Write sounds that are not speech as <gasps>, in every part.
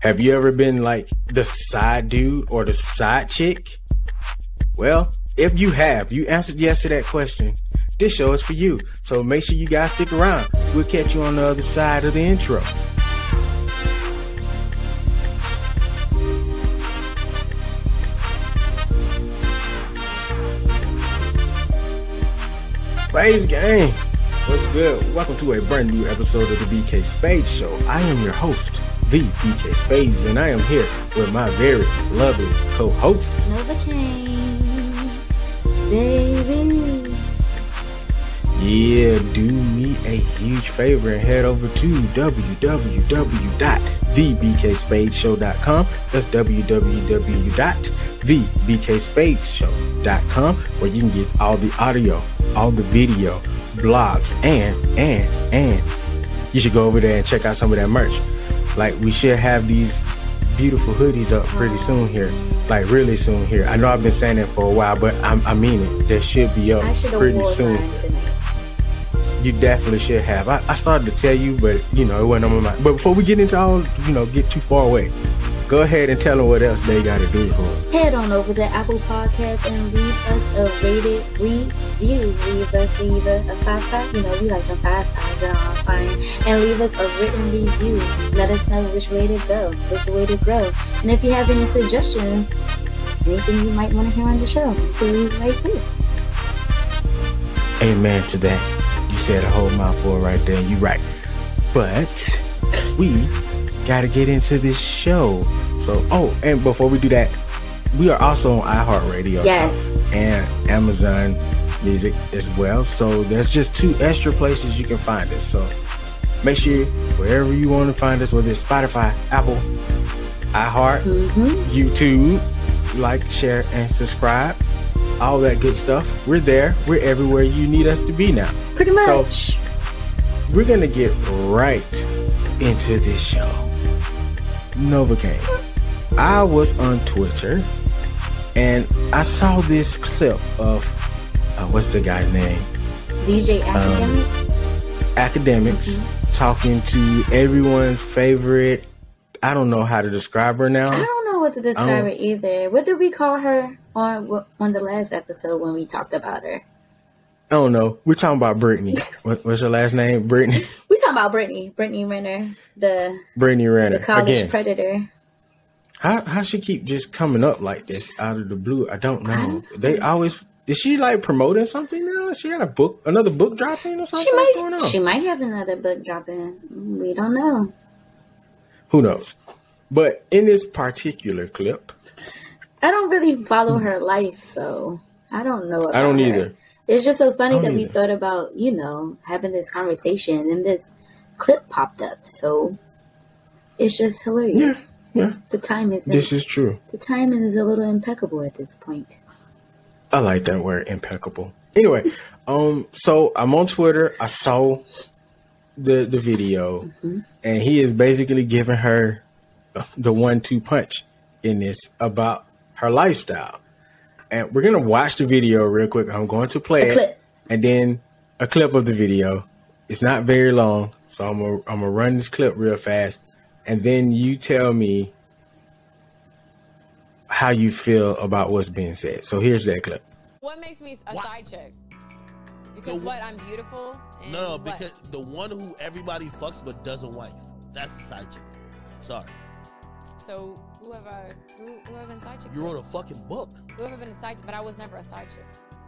Have you ever been like the side dude or the side chick? Well, if you have, you answered yes to that question. This show is for you. So make sure you guys stick around. We'll catch you on the other side of the intro. Spades Gang. What's good? Welcome to a brand new episode of the BK Spades Show. I am your host, the BK Spades, and I am here with my very lovely co-host, Novacaine, baby. Yeah, do me a huge favor and head over to www.thebkspadeshow.com. That's www.thebkspadeshow.com where you can get all the audio, all the video, blogs, and, and, and you should go over there and check out some of that merch. Like, we should have these beautiful hoodies up pretty soon here. Like, really soon here. I know I've been saying it for a while, but I, I mean it. They should be up pretty soon. You definitely should have. I, I started to tell you, but you know, it wasn't on my mind. But before we get into all, you know, get too far away, go ahead and tell them what else they got to do for us. Head on over to Apple Podcasts and leave us a rated review. Leave us either a five star, you know, we like the five stars, they're all fine. And leave us a written review. Let us know which way to go, which way to grow. And if you have any suggestions, anything you might want to hear on the show, please right here. Amen to that. You said a whole mouthful right there. You're right. But we got to get into this show. So, oh, and before we do that, we are also on iHeartRadio. Yes. and Amazon Music as well. So there's just two extra places you can find us. So make sure wherever you want to find us, whether it's Spotify, Apple, iHeart, Mm-hmm. YouTube, like, share, and subscribe. All that good stuff. We're there. We're everywhere you need us to be now. Pretty much. So- We're gonna get right into this show. Novacaine. I was on Twitter and I saw this clip of uh, what's the guy's name? DJ Um, Academic. Akademiks talking to everyone's favorite. I don't know how to describe her now. I don't know what to describe her either. What did we call her on on the last episode when we talked about her? I don't know. We're talking about Brittany. What, what's her last name? Brittany. <laughs> Talking about Brittany, Brittany Renner, the Brittany Renner, the college Again, predator. how how she keep just coming up like this out of the blue? I don't know. They always is she like promoting something now? She had a book, another book dropping or something. She What's going might on? she might have another book dropping. We don't know. Who knows? But in this particular clip, I don't really follow her life, so I don't know. About I don't her. either. It's just so funny that we thought about you know having this conversation and this clip popped up. So it's just hilarious. Yeah, The time is this is true. the timing is a little impeccable at this point. I like that word, impeccable. Anyway, um, so I'm on Twitter. I saw the the video, Mm-hmm. and he is basically giving her the one-two punch in this about her lifestyle. And we're gonna watch the video real quick. I'm going to play A it, clip. and then a clip of the video. It's not very long, so I'm gonna I'm gonna run this clip real fast, and then you tell me how you feel about what's being said. So here's that clip. What makes me a Why? side chick? Because The- what? I'm beautiful. And No, no, what? because the one who everybody fucks but doesn't wife. That's a side chick. Sorry. so who have I? Who, who have been side chicks? You wrote a fucking book. Who have I been a side chick? But I was never a side chick.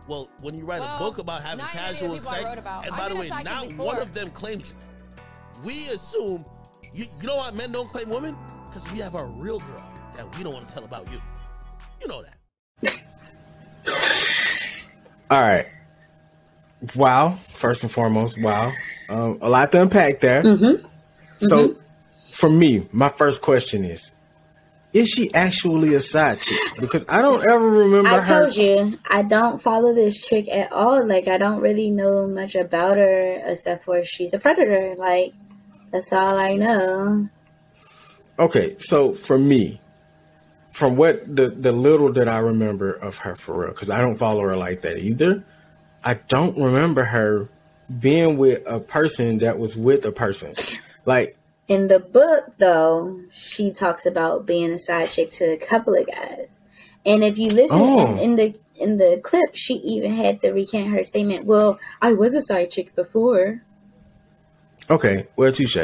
Well, when you write Well, a book about having not many of the casual sex, about. and I've by the way, side not before. one of them claimed you. We assume, you, you know why men don't claim women? Because we have our real girl that we don't want to tell about you. You know that. All right. Wow. First and foremost, wow. Um, a lot to unpack there. Mm-hmm. So, for me, my first question is: Is she actually a side chick? Because I don't ever remember I her. told you I don't follow this chick at all. Like I don't really know much about her except for she's a predator. Like that's all I know. Okay, so for me, from what the the little that I remember of her for real, because I don't follow her like that either. I don't remember her being with a person that was with a person. Like In the book, though, she talks about being a side chick to a couple of guys. And if you listen Oh. in, in the in the clip, she even had to recant her statement. Well, I was a side chick before. Okay, well, touche.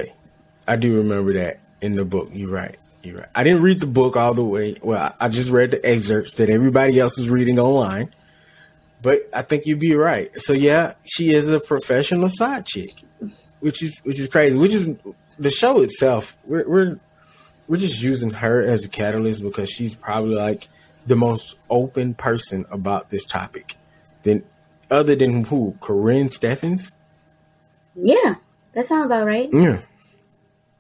I do remember that in the book. You're right. You're right. I didn't read the book all the way. Well, I- just read the excerpts that everybody else is reading online. But I think you'd be right. So yeah, she is a professional side chick, which is which is crazy. Which is the show itself. We're we're we're just using her as a catalyst because she's probably like the most open person about this topic. Then, other than who, Karrine Steffans. Yeah, that sounds about right. Yeah.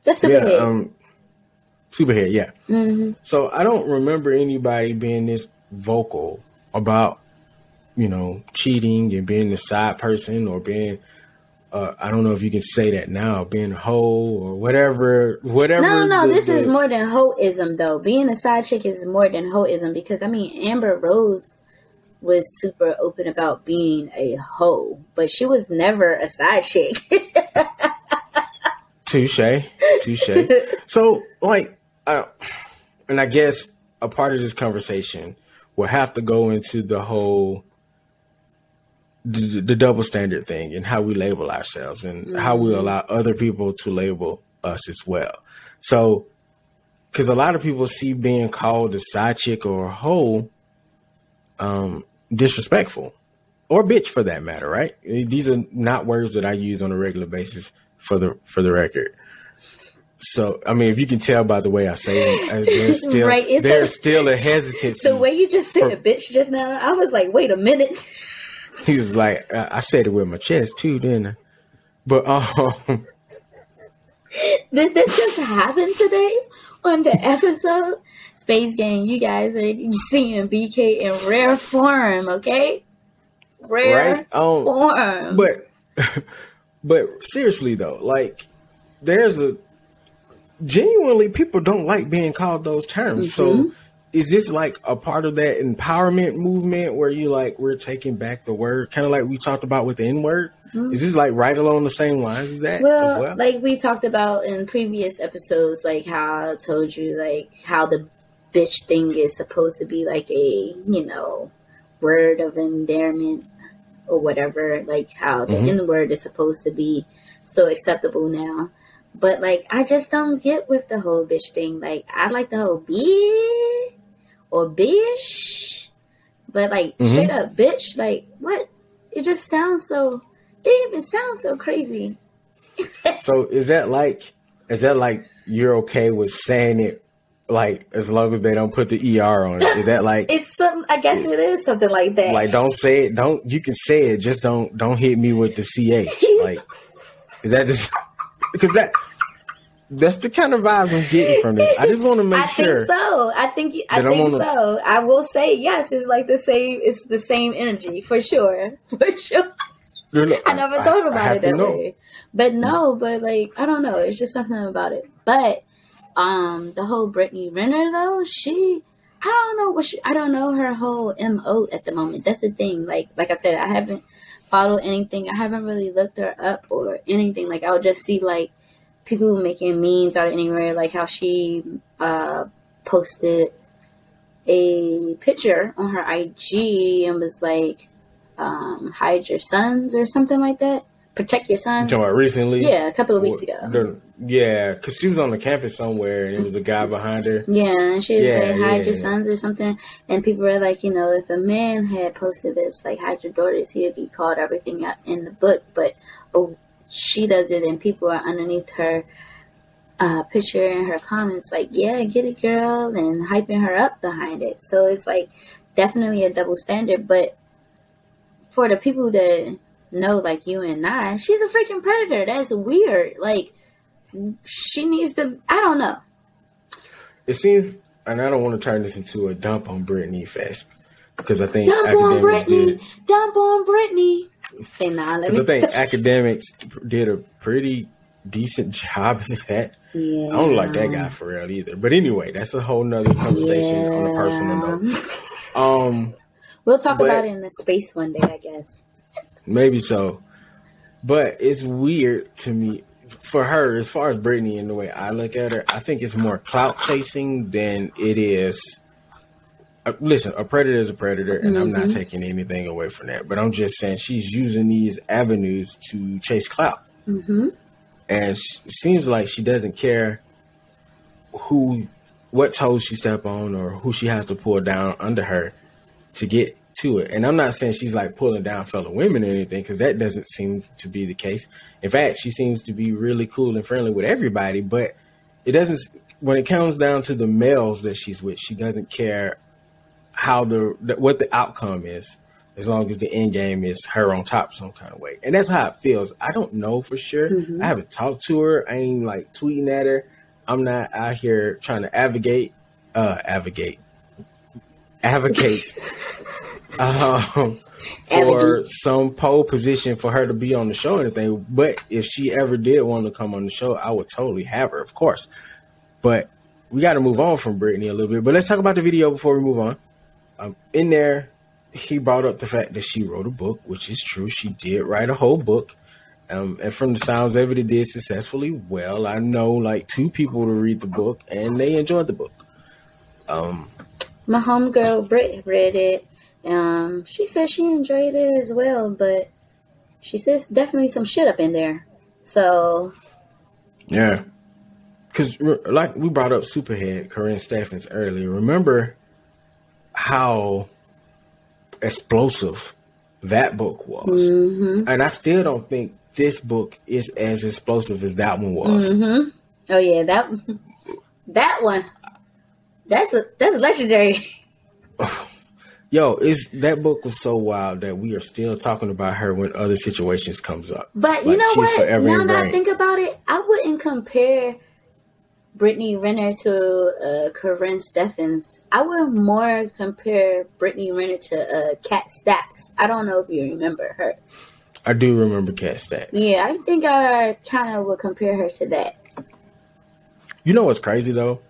That's yeah, um, Superhead, yeah. hmm So I don't remember anybody being this vocal about, you know, cheating and being the side person or being, uh, I don't know if you can say that now, being a hoe or whatever, whatever. No, no, the- this is more than hoism though. Being a side chick is more than hoism because I mean Amber Rose was super open about being a hoe, but she was never a side chick. <laughs> Touche, touche. so, like, uh, and I guess a part of this conversation will have to go into the whole the, the double standard thing and how we label ourselves and how we allow other people to label us as well. So, because a lot of people see being called a side chick or a hoe um, disrespectful or bitch for that matter, right? These are not words that I use on a regular basis for the for the record. So, I mean, if you can tell by the way I say them, uh, there's <laughs> still Right, there's a- still a hesitancy. the way you just said a bitch just now, I was like, wait a minute. <laughs> he was like, uh, I said it with my chest too, didn't I? But um, <laughs> Did this just happen today on the episode? Spades Gang, you guys are seeing BK in rare form, okay? Rare right? Um, form. but <laughs> but seriously though, like there's a genuinely people don't like being called those terms. So is this like a part of that empowerment movement where you like we're taking back the word, kind of like we talked about with the N word? Is this like right along the same lines as that well, as well? like we talked about in previous episodes, like how I told you, like how the bitch thing is supposed to be like a, you know, word of endearment or whatever, like how the Mhm. N word is supposed to be so acceptable now. But like I just don't get with the whole bitch thing. Like I like the whole bitch or bitch, But like Mhm. straight up bitch, like what? It just sounds so damn, it sounds so crazy. <laughs> So is that like is that like you're okay with saying it like as long as they don't put the ER on it? Is that like <laughs> It's some I guess it is something like that. like don't say it don't you can say it just don't don't hit me with the ch like is that just because that that's the kind of vibes i'm getting from this i just want to make <laughs> I sure think so. I think I think the- so. I will say yes. It's like the same. It's the same energy for sure. <laughs> For sure. I never thought about have it that way. But no, but like I don't know. It's just something about it. But um, the whole Brittany Renner though, she I don't know what she, I don't know her whole mo at the moment. That's the thing. Like like I said, I haven't followed anything. I haven't really looked her up or anything. Like I'll just see like people making memes out of anywhere. Like how she uh posted a picture on her IG and was like um, hide your sons or something like that. Protect your sons. You talking about recently Yeah, a couple of weeks ago. the- yeah because she was on the campus somewhere and it was a guy behind her Yeah, and she was Yeah, like, hide yeah, your sons or something. And people were like, you know, if a man had posted this, like, hide your daughters, he would be called everything in the book. But oh, she does it, and people are underneath her uh, picture and her comments, like, yeah, get it, girl, and hyping her up behind it. So it's like definitely a double standard. But for the people that know, like you and I, she's a freaking predator. That's weird. Like, she needs to, I don't know. it seems and i don't want to turn this into a dump on Brittany fest because i think Dump on Akademiks Brittany. did Dump on Brittany. Say nah, Let me i think Akademiks did a pretty decent job at that Yeah. I don't like that guy for real either. But anyway, that's a whole nother conversation on a personal note. Um, We'll talk But- about it in the space one day, I guess. Maybe so. But it's weird to me for her, as far as Brittany and the way I look at her, I think it's more clout chasing than it is. Uh, listen, a predator is a predator, and I'm not Mm-hmm. taking anything away from that. But I'm just saying she's using these avenues to chase clout, Mm-hmm. and seems like she doesn't care who, what toes she step on, or who she has to pull down under her to get to it. And I'm not saying she's like pulling down fellow women or anything, because that doesn't seem to be the case. In fact, she seems to be really cool and friendly with everybody, but it doesn't. When it comes down to the males that she's with, she doesn't care how the what the outcome is, as long as the end game is her on top some kind of way. And that's how it feels. I don't know for sure. I haven't talked to her. I ain't like tweeting at her. I'm not out here trying to advocate, uh, advocate, advocate, <laughs> um, for some pole position for her to be on the show or anything. But if she ever did want to come on the show, I would totally have her, of course. But we got to move on from Brittany a little bit. But let's talk about the video before we move on. Um, in there, he brought up the fact that she wrote a book, which is true. She did write a whole book. Um, and from the sounds of it, it did successfully well. I know like two people to read the book, and they enjoyed the book. Um, My homegirl Britt read it. Um, she said she enjoyed it as well, but she says definitely some shit up in there. So Yeah. Because, like we brought up Superhead, Karrine Steffans earlier. Remember how explosive that book was. hmm And I still don't think this book is as explosive as that one was. hmm Oh yeah, that that one. That's a that's legendary. <laughs> Yo, it's that book was so wild that we are still talking about her when other situations comes up. But you know what? Now that I think about it, I wouldn't compare Brittany Renner to uh, Karrine Steffans. I would more compare Brittany Renner to uh, Kat Stacks. I don't know if you remember her. I do remember Kat Stacks. Yeah, I think I kind of would compare her to that. You know what's crazy though?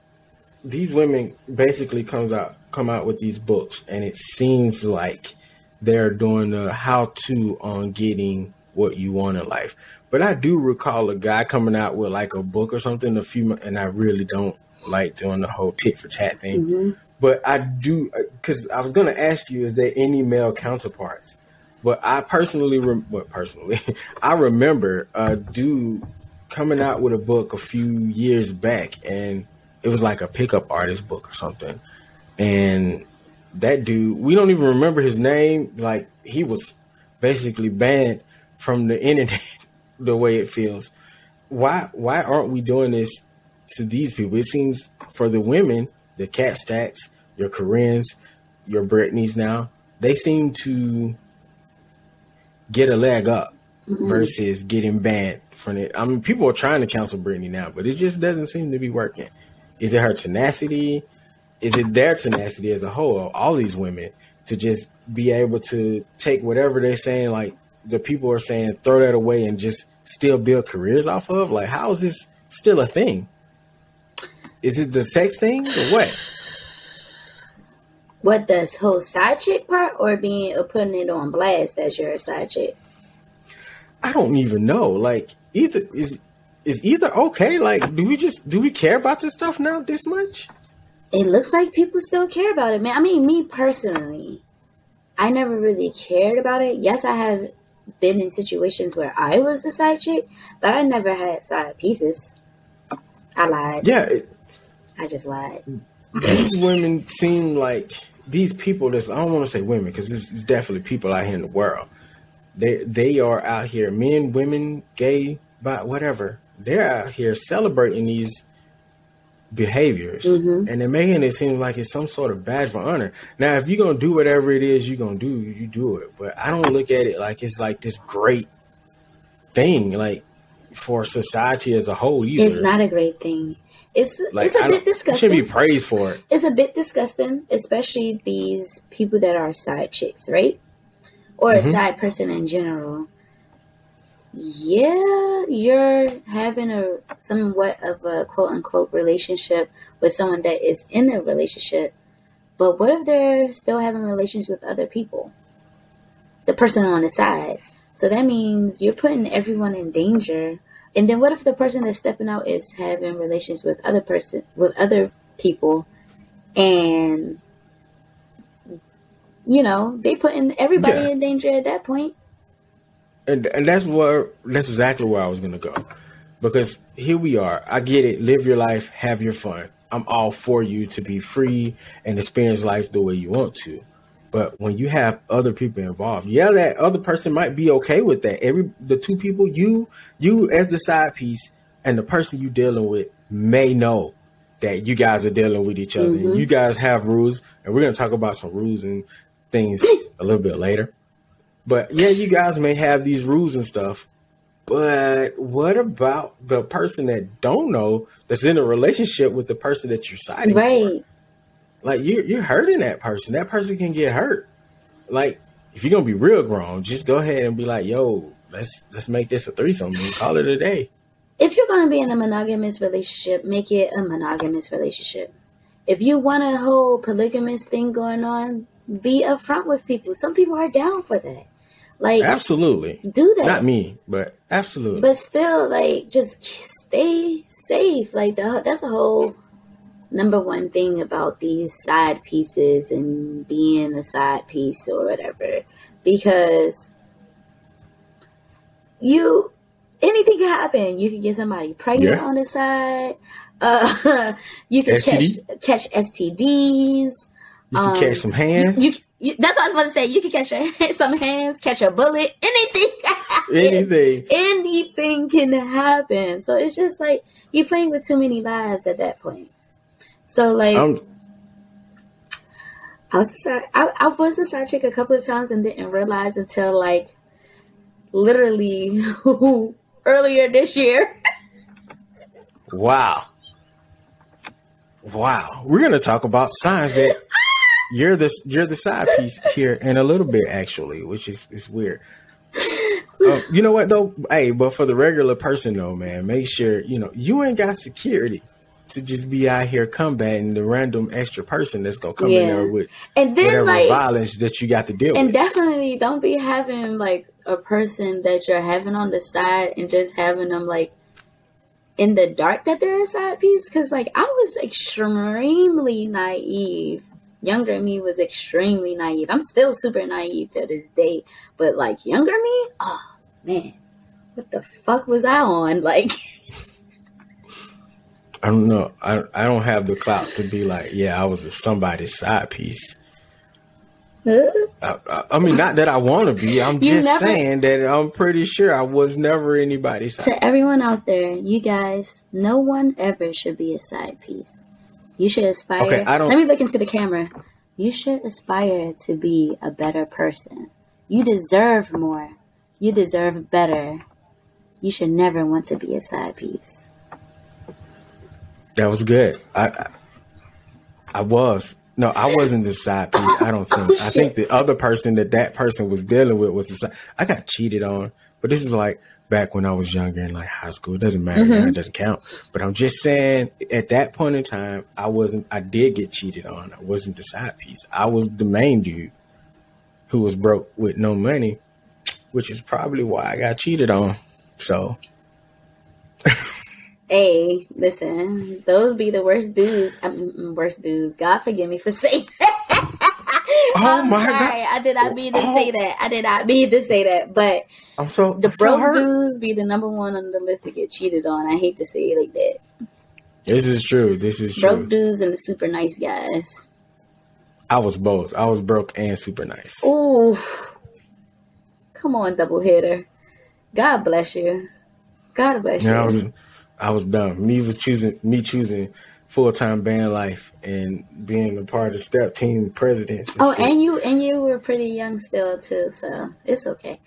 These women basically comes out come out with these books, and it seems like they're doing the how to on getting what you want in life. But I do recall a guy coming out with like a book or something a few, and I really don't like doing the whole tit for tat thing. hmm But I do because I was going to ask you: Is there any male counterparts? But I personally, rem- well, personally, <laughs> I remember a dude coming out with a book a few years back, and it was like a pickup artist book or something. And that dude, we don't even remember his name. Like he was basically banned from the <laughs> internet. The way it feels. Why? Why aren't we doing this to these people? It seems for the women, the Kat Stacks, your Karrine's, your Brittanys now, they seem to get a leg up mm-hmm. versus getting banned from it. I mean, people are trying to cancel Brittany now, but it just doesn't seem to be working. Is it her tenacity? Is it their tenacity as a whole? All these women to just be able to take whatever they're saying, like the people are saying, throw that away and just still build careers off of? Like, how is this still a thing? Is it the sex thing or what? What does whole side chick part or being or putting it on blast as your side chick? I don't even know. Like, either is is either okay? Like, do we just do we care about this stuff now this much? It looks like people still care about it, man. I mean, me personally, I never really cared about it. Yes, I have been in situations where I was the side chick, but I never had side pieces. I lied. Yeah, it, I just lied. these <laughs> women seem like these people. That's I don't want to say women because this is definitely people out here in the world. They they are out here, men, women, gay, but whatever. They're out here celebrating these behaviors, Mhm. and they're making it seem like it's some sort of badge for honor. Now, if you're gonna do whatever it is you're gonna do, you do it. But I don't look at it like it's like this great thing, like for society as a whole. Either. It's not a great thing. It's like it's a bit you should be praised for it. it's a bit disgusting, especially these people that are side chicks, right? Or Mhm. a side person in general. Yeah, you're having a somewhat of a quote unquote relationship with someone that is in a relationship. But what if they're still having relations with other people? The person on the side. So that means you're putting everyone in danger And then what if the person that's stepping out is having relations with other person with other people and you know, they putting everybody Yeah. in danger at that point. And and that's where that's exactly where I was gonna go, because here we are. I get it. Live your life, have your fun. I'm all for you to be free and experience life the way you want to. But when you have other people involved, yeah, that other person might be okay with that. Every the two people you you as the side piece and the person you dealing with may know that you guys are dealing with each other. Mhm. You guys have rules, and we're gonna talk about some rules and things a little bit later. But yeah, you guys may have these rules and stuff. But what about the person that don't know that's in a relationship with the person that you're siding for? Right. Like you're you're hurting that person. That person can get hurt. Like if you're gonna be real grown, just go ahead and be like, "Yo, let's let's make this a threesome and call it a day." If you're going to be in a monogamous relationship, make it a monogamous relationship. If you want a whole polygamous thing going on, be upfront with people. Some people are down for that. Like, Absolutely, do that. not me, but absolutely. But still, like, just stay safe. Like, the, that's the whole number one thing about these side pieces and being a side piece or whatever. Because you, anything can happen. You can get somebody pregnant Yeah. on the side. Uh, <laughs> you can STD? catch catch STDs. you can um, catch some hands. You, you, that's what I was about to say. You can catch a, <laughs> some hands, catch a bullet, <laughs> anything. anything. anything can happen. So it's just like you're playing with too many lives at that point. So like I'm I was a side, I, I was a side chick a couple of times and didn't realize until like literally <laughs> earlier this year. wow. Wow. We're gonna talk about signs that you're the you're the side piece here in a little bit actually, which is is weird. Uh, you know what though? Hey, but for the regular person though, man, make sure you know you ain't got security to just be out here combating the random extra person that's gonna come in there with And then whatever like violence that you got to deal and with. And definitely don't be having like a person that you're having on the side and just having them like in the dark that they're a side piece because like i was extremely naive younger me was extremely naive i'm still super naive to this day but like younger me oh man what the fuck was i on <laughs> like I don't know. I I don't have the clout to be like, yeah, I was a somebody's side piece. I, I, I mean, not that I want to be. I'm You just never- saying that I'm pretty sure I was never anybody's side. to everyone out there, you guys, no one ever should be a side piece. You should aspire. Okay, I don't- Let me look into the camera. You should aspire to be a better person. You deserve more. You deserve better. You should never want to be a side piece. That was good. I, I I was no, I wasn't the side piece. I don't think. <laughs> Oh, I think the other person that that person was dealing with was the side. I got cheated on, but this is like back when I was younger in like high school. It doesn't matter. Mm-hmm. It doesn't count. But I'm just saying, at that point in time, I wasn't. I did get cheated on. I wasn't the side piece. I was the main dude who was broke with no money, which is probably why I got cheated on. So <laughs> Hey, listen, those be the worst dudes. Um, worst dudes. God forgive me for saying that. Oh I'm my God. sorry. I did not mean to Oh. say that. I did not mean to say that. But I'm so the I'm broke hurt. dudes be the number one on the list to get cheated on. I hate to say it like that. This is true. This is true. Broke dudes and the super nice guys. I was both. I was broke and super nice. Ooh. Come on, double hitter. God bless you. God bless Yeah, I you. was I was dumb. Me was choosing me choosing full time band life and being a part of step team presidents. And Oh, shit. and you and you were pretty young still too, so it's okay.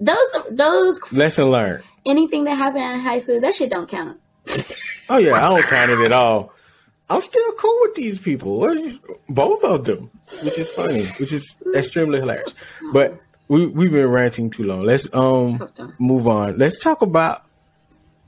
Those those lesson learned. anything that happened in high school, that shit don't count. <laughs> Oh yeah, I don't count it at all. I'm still cool with these people. Is- Both of them, which is funny, which is extremely hilarious. But we we've been ranting too long. Let's um move on. Let's talk about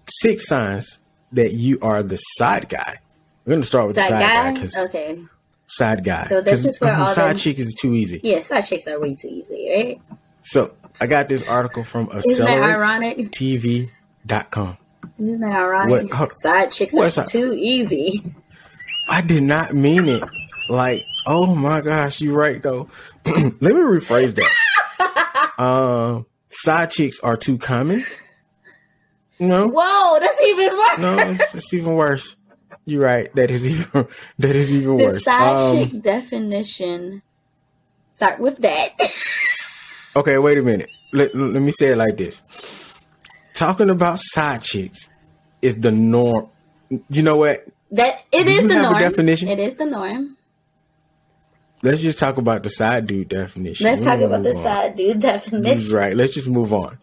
six signs that you are the side guy. We're gonna start with Side the side guy guy? Okay. side guy. So this is where all side the- chick is too easy. Yeah, side chicks are way too easy, right? So I got this article from Isn't that ironic? AccelerateTV.com. Isn't that right? What- Side chicks what's are too easy. I did not mean it. Like, oh my gosh, you're right though. <clears throat> Let me rephrase that. <laughs> Um, side chicks are too common. No, Whoa, that's even worse. no, it's, it's even worse. You're right. That is even <laughs> that is even the worse. side Um, chick definition. Start with that. <laughs> Okay, wait a minute. Let, let me say it like this. Talking about side chicks is the norm. You know what? that it Do is the norm. definition? It is the norm. Let's just talk about the side dude definition. Let's We talk about the on. side dude definition. right. Let's just move on.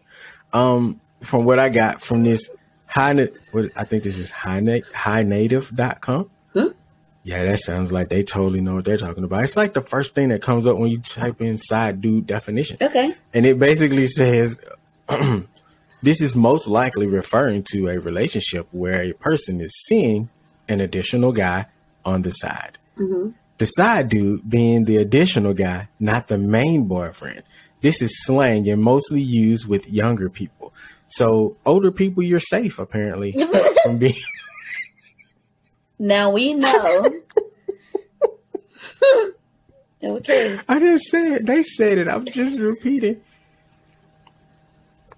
Um, from what I got from this high, what I think this is high na- HiNative.com. Hmm? Yeah, that sounds like they totally know what they're talking about. It's like the first thing that comes up when you type in side dude definition. Okay. And it basically says <clears throat> this is most likely referring to a relationship where a person is seeing an additional guy on the side. Mhm. The side dude being the additional guy, not the main boyfriend. This is slang and mostly used with younger people. So older people, you're safe apparently uh, <laughs> from being. Now we know. <laughs> okay. I didn't say it. They said it. I'm just repeating.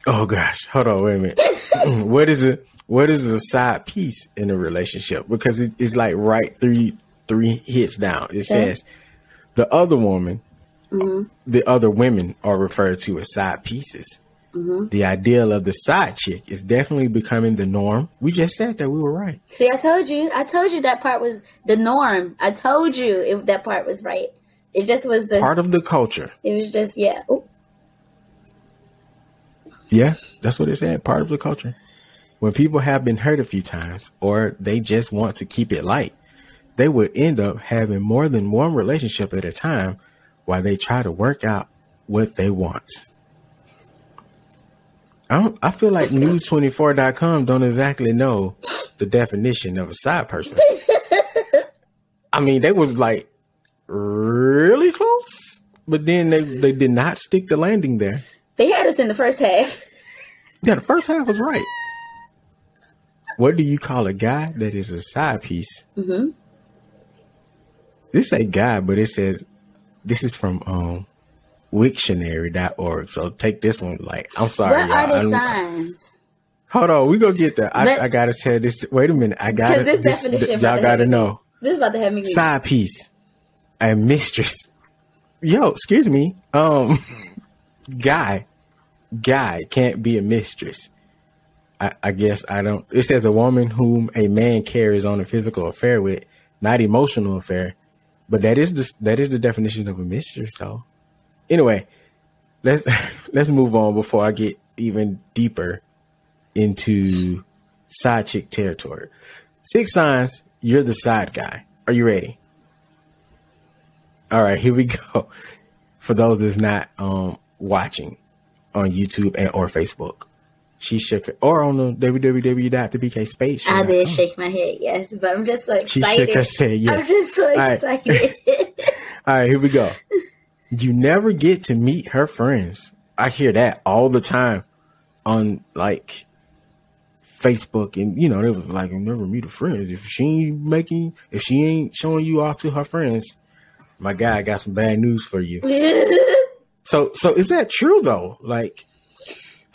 Oh gosh, hold on, wait a minute. <laughs> what is a what is a side piece in a relationship? Because it, it's like right three three hits down. It says the other woman, mm-hmm. the other women are referred to as side pieces. Mm-hmm. The ideal of the side chick is definitely becoming the norm. We just said that we were right. See, I told you. I told you that part was the norm. I told you if that part was right. It just was the. Part of the culture. it was just yeah. Ooh. Yeah, that's what it said. Part of the culture. When people have been hurt a few times or they just want to keep it light, they would end up having more than one relationship at a time while they try to work out what they want. I, don't, I feel like News24.com don't exactly know the definition of a side person. I mean, they was like really close, but then they, they did not stick the landing there. They had us in the first half. <laughs> Yeah, the first half was right. What do you call a guy that is a side piece? Mhm. This say guy, but it says this is from um Wiktionary.org. So take this one like I'm sorry, what y'all. are the signs? Hold on, we gonna get there. I, I gotta tell this. Wait a minute, I gotta. This, this- definition, y'all gotta know This is about to have me. side piece, a mistress. Yo, excuse me. Um, <laughs> guy, guy can't be a mistress. I, I guess I don't. It says a woman whom a man carries on a physical affair with, not emotional affair. But that is the that is the definition of a mistress, though. Anyway, let's <laughs> let's move on before I get even deeper into side chick territory. Six signs you're the side guy. Are you ready? All right, here we <laughs> go. For those that's not um watching on YouTube and or Facebook, she shook her, or on the www.thebkspace. I did shake my head, yes, but I'm just so excited. She shook her <laughs> head, I'm just so right. excited. All right, here we go. You never get to meet her friends. I hear that all the time on like Facebook, and you know, it was like, you never meet her friends. If she ain't making, if she ain't showing you off to her friends, my guy I got some bad news for you. <laughs> So, so is that true though? Like,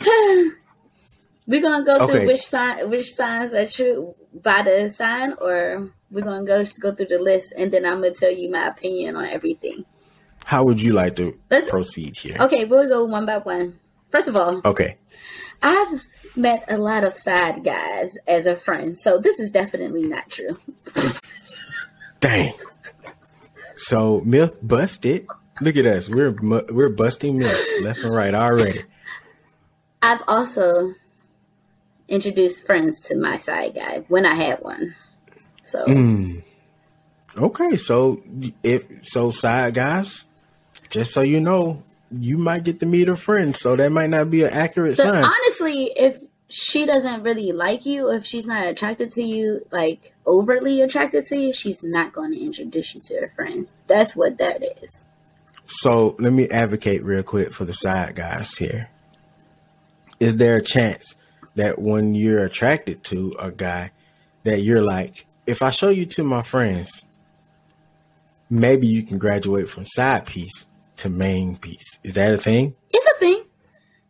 <sighs> we're gonna go Okay. through which sign, which signs are true by the sign, or we're gonna go just go through the list, and then I'm gonna tell you my opinion on everything. How would you like to Let's- proceed here? Okay, we'll go one by one. First of all, Okay. I've met a lot of side guys as a friend, so this is definitely not true. Dang. So myth busted. Look at us. We're we're busting myths left and right already. I've also introduced friends to my side guy when I had one. So Mm. Okay, so if so, side guys, just so you know, you might get to meet a friend, so that might not be an accurate So sign. honestly, if she doesn't really like you, if she's not attracted to you, like overtly attracted to you, she's not going to introduce you to her friends. That's what that is. So let me advocate real quick for the side guys here. Is there a chance that when you're attracted to a guy, that you're like, if I show you to my friends, maybe you can graduate from side piece to main piece. Is that a thing? It's a thing.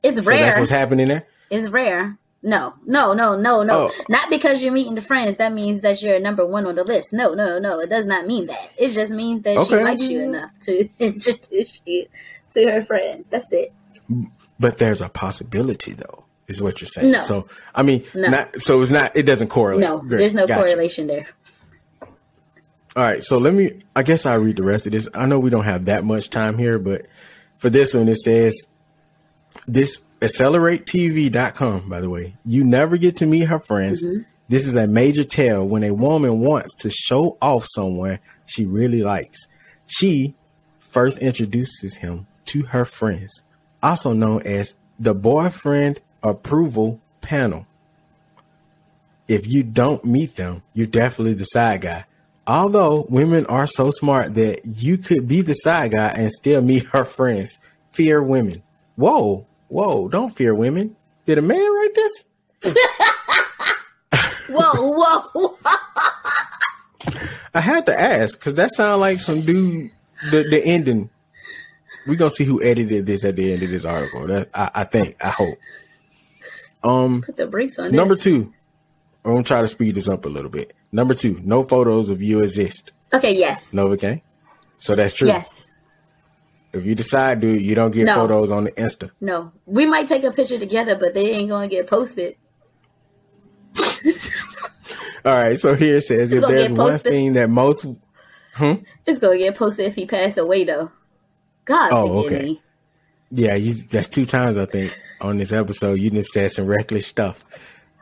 It's rare. So that's what's happening there. It's rare. No, no, no, no, no. Oh. Not because you're meeting the friends, that means that you're number one on the list. No, no, no. It does not mean that. It just means that she likes you enough to <laughs> introduce you to her friends. That's it. But there's a possibility, though, is what you're saying. No. So I mean, No. not so it's not. It doesn't correlate. No, Great. there's no Gotcha. correlation there. All right, so let me. I guess I'll read the rest of this. I know we don't have that much time here, but for this one, it says this acceleratetv.com. By the way, you never get to meet her friends. Mm-hmm. This is a major tell when a woman wants to show off someone she really likes. She first introduces him to her friends, also known as the boyfriend approval panel if you don't meet them, you're definitely the side guy. Although women are so smart that you could be the side guy and still meet her friends. Fear women. Whoa, whoa, don't fear women. Did a man write this? <laughs> Whoa, whoa. I had to ask because that sounds like some dude. The the ending. We're gonna see who edited this at the end of this article. That I, I think. I hope. Um, Put the brakes on number this. two. I'm gonna try to speed this up a little bit. Number two, no photos of you exist. Okay, yes. Novacaine. So that's true. Yes. If you decide, dude, you don't get No. photos on the Insta. No. We might take a picture together, but they ain't gonna get posted. <laughs> All right. So here it says, if there's one thing that most, hmm? It's gonna get posted if he passed away though. God Oh, okay. me. yeah, you, that's two times I think on this episode you just said some reckless stuff.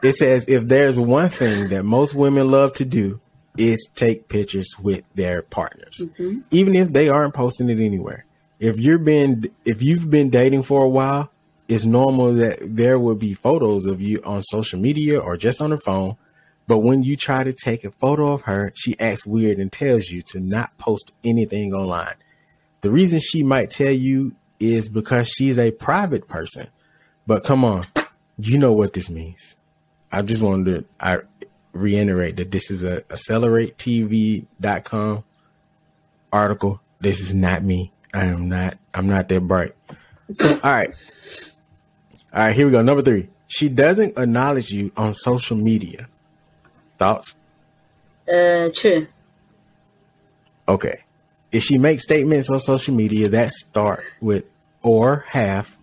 It says if there's one thing that most women love to do is take pictures with their partners, Mm-hmm. even if they aren't posting it anywhere. If you're been if you've been dating for a while, it's normal that there will be photos of you on social media or just on the phone. But when you try to take a photo of her, she acts weird and tells you to not post anything online. The reason she might tell you is because she's a private person. But come on, you know what this means. I just wanted to I reiterate that this is a acceleratetv.com article. This is not me. I am not I'm not that bright. All right. All right, here we go. Number 3. She doesn't acknowledge you on social media. Thoughts? Uh true. Okay. If she makes statements on social media that start with or have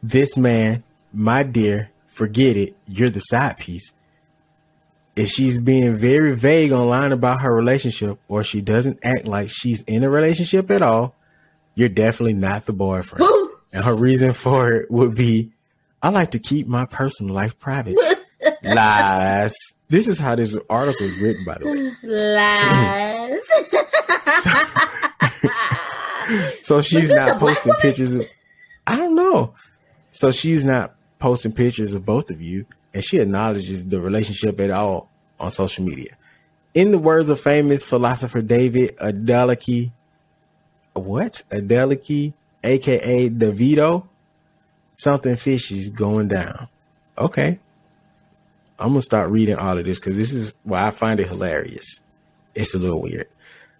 this man, my dear, forget it, you're the side piece. If she's being very vague online about her relationship or she doesn't act like she's in a relationship at all, you're definitely not the boyfriend. And her reason for it would be I like to keep my personal life private. <laughs> Lies. This is how this article is written, by the way. Lies. <laughs> So <laughs> she's not posting pictures of I don't know. So she's not posting pictures of both of you and she acknowledges the relationship at all on social media. In the words of famous philosopher David Adeleke, what? Adeleke, aka Davido, something fishy's going down. Okay. I'm gonna start reading all of this because this is well, I find it hilarious. It's a little weird.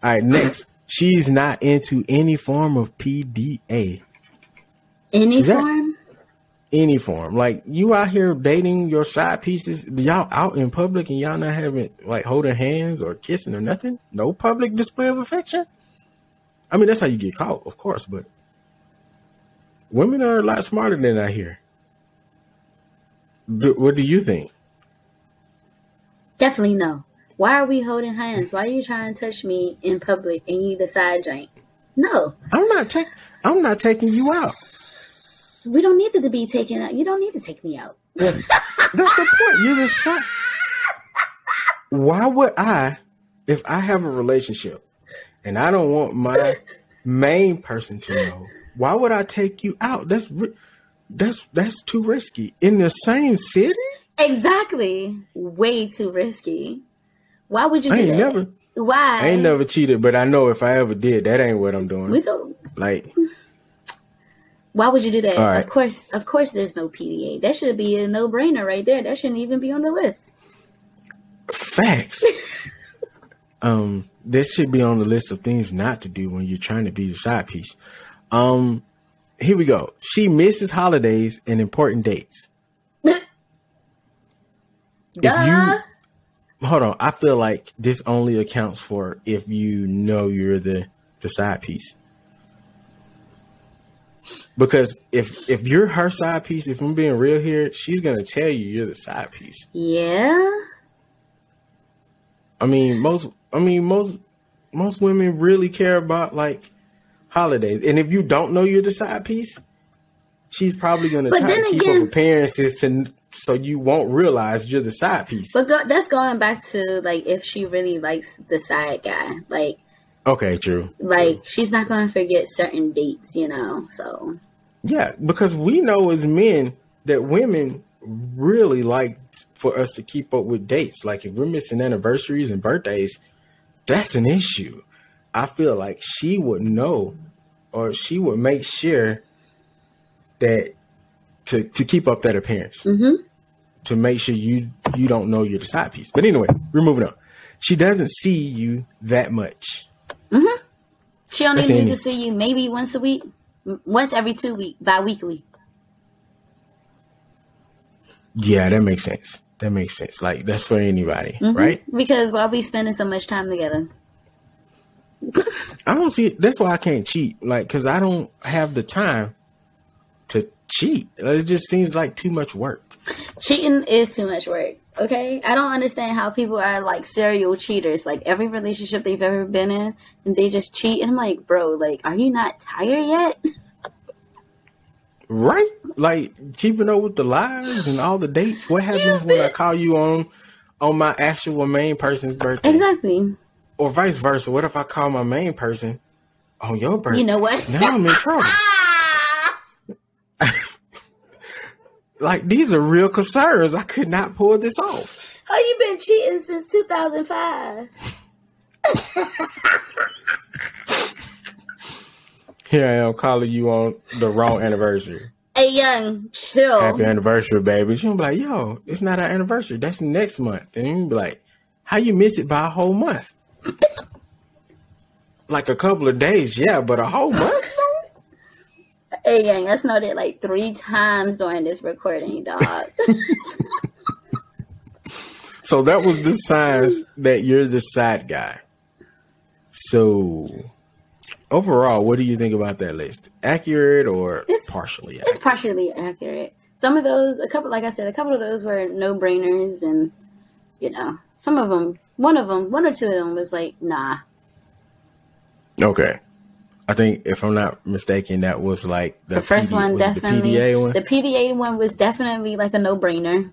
All right, next. She's not into any form of PDA. Any that- form? Any form. Like you out here dating your side pieces, y'all out in public and y'all not having like holding hands or kissing or nothing? No public display of affection? I mean that's how you get caught, of course, but women are a lot smarter than I hear. Do- what do you think? Definitely no. Why are we holding hands? Why are you trying to touch me in public and you the side joint? No. I'm not taking I'm not taking you out. We don't need to be taken out. You don't need to take me out. That's the point. You're the son. Why would I, if I have a relationship and I don't want my main person to know, why would I take you out? That's ri- that's that's too risky. In the same city, Exactly. Way too risky. Why would you I do ain't never, Why? I ain't never cheated. But I know if I ever did, that ain't what I'm doing. We don't. Like, Why would you do that? Right. Of course, of course, there's no PDA. That should be a no brainer right there. That shouldn't even be on the list. Facts. <laughs> um, this should be on the list of things not to do when you're trying to be the side piece. Um, here we go. She misses holidays and important dates. <laughs> Duh. If you hold on, I feel like this only accounts for if you know you're the the side piece. Because if if you're her side piece, if I'm being real here, she's gonna tell you you're the side piece. yeah. I mean, most I mean most most women really care about like holidays. And if you don't know you're the side piece, she's probably gonna But try to keep again- up appearances to so you won't realize you're the side piece. But go, that's going back to like if she really likes the side guy, like Okay, true. like she's not going to forget certain dates, you know. So Yeah, because we know as men that women really like for us to keep up with dates. Like if we're missing anniversaries and birthdays, that's an issue. I feel like she would know or she would make sure that to to keep up that appearance. Mhm. To make sure you you don't know you're the side piece. But anyway, we're moving on. She doesn't see you that much. Mm-hmm. she only That's need to see you maybe once a week, once every two week, bi-weekly. Yeah, that makes sense. That makes sense. Like that's for anybody, mm-hmm. right? Because why we spending so much time together? I don't see it. That's why I can't cheat. Like, cause I don't have the time to cheat. It just seems like too much work. Cheating is too much work. Okay, I don't understand how people are like serial cheaters. Like every relationship they've ever been in, and they just cheat. And I'm like, bro, like, are you not tired yet? Right? Like keeping up with the lies and all the dates. What happens when I call you on on my actual main person's birthday? Exactly. Or vice versa. What if I call my main person on your birthday? You know what? Now I'm in trouble. <laughs> <laughs> like these are real concerns. I could not pull this off. How you been cheating since 2005? Here I am calling you on the wrong anniversary. Hey, young, chill. Happy anniversary, baby. She'll be like, yo, it's not our anniversary. That's next month. And you be like, how you miss it by a whole month? like a couple of days, yeah, but a whole month? Hey, young, I snowed it like three times during this recording, dog. <laughs> So that was the signs that you're the side guy. So overall, what do you think about that list? Accurate or It's- partially it's partially accurate. Some of those, a couple, like I said, a couple of those were no brainers, and you know, some of them, one of them, one or two of them was like, nah. Okay. I think if I'm not mistaken, that was like the, The first PD one definitely, the PDA one. the PDA one was definitely like a no brainer.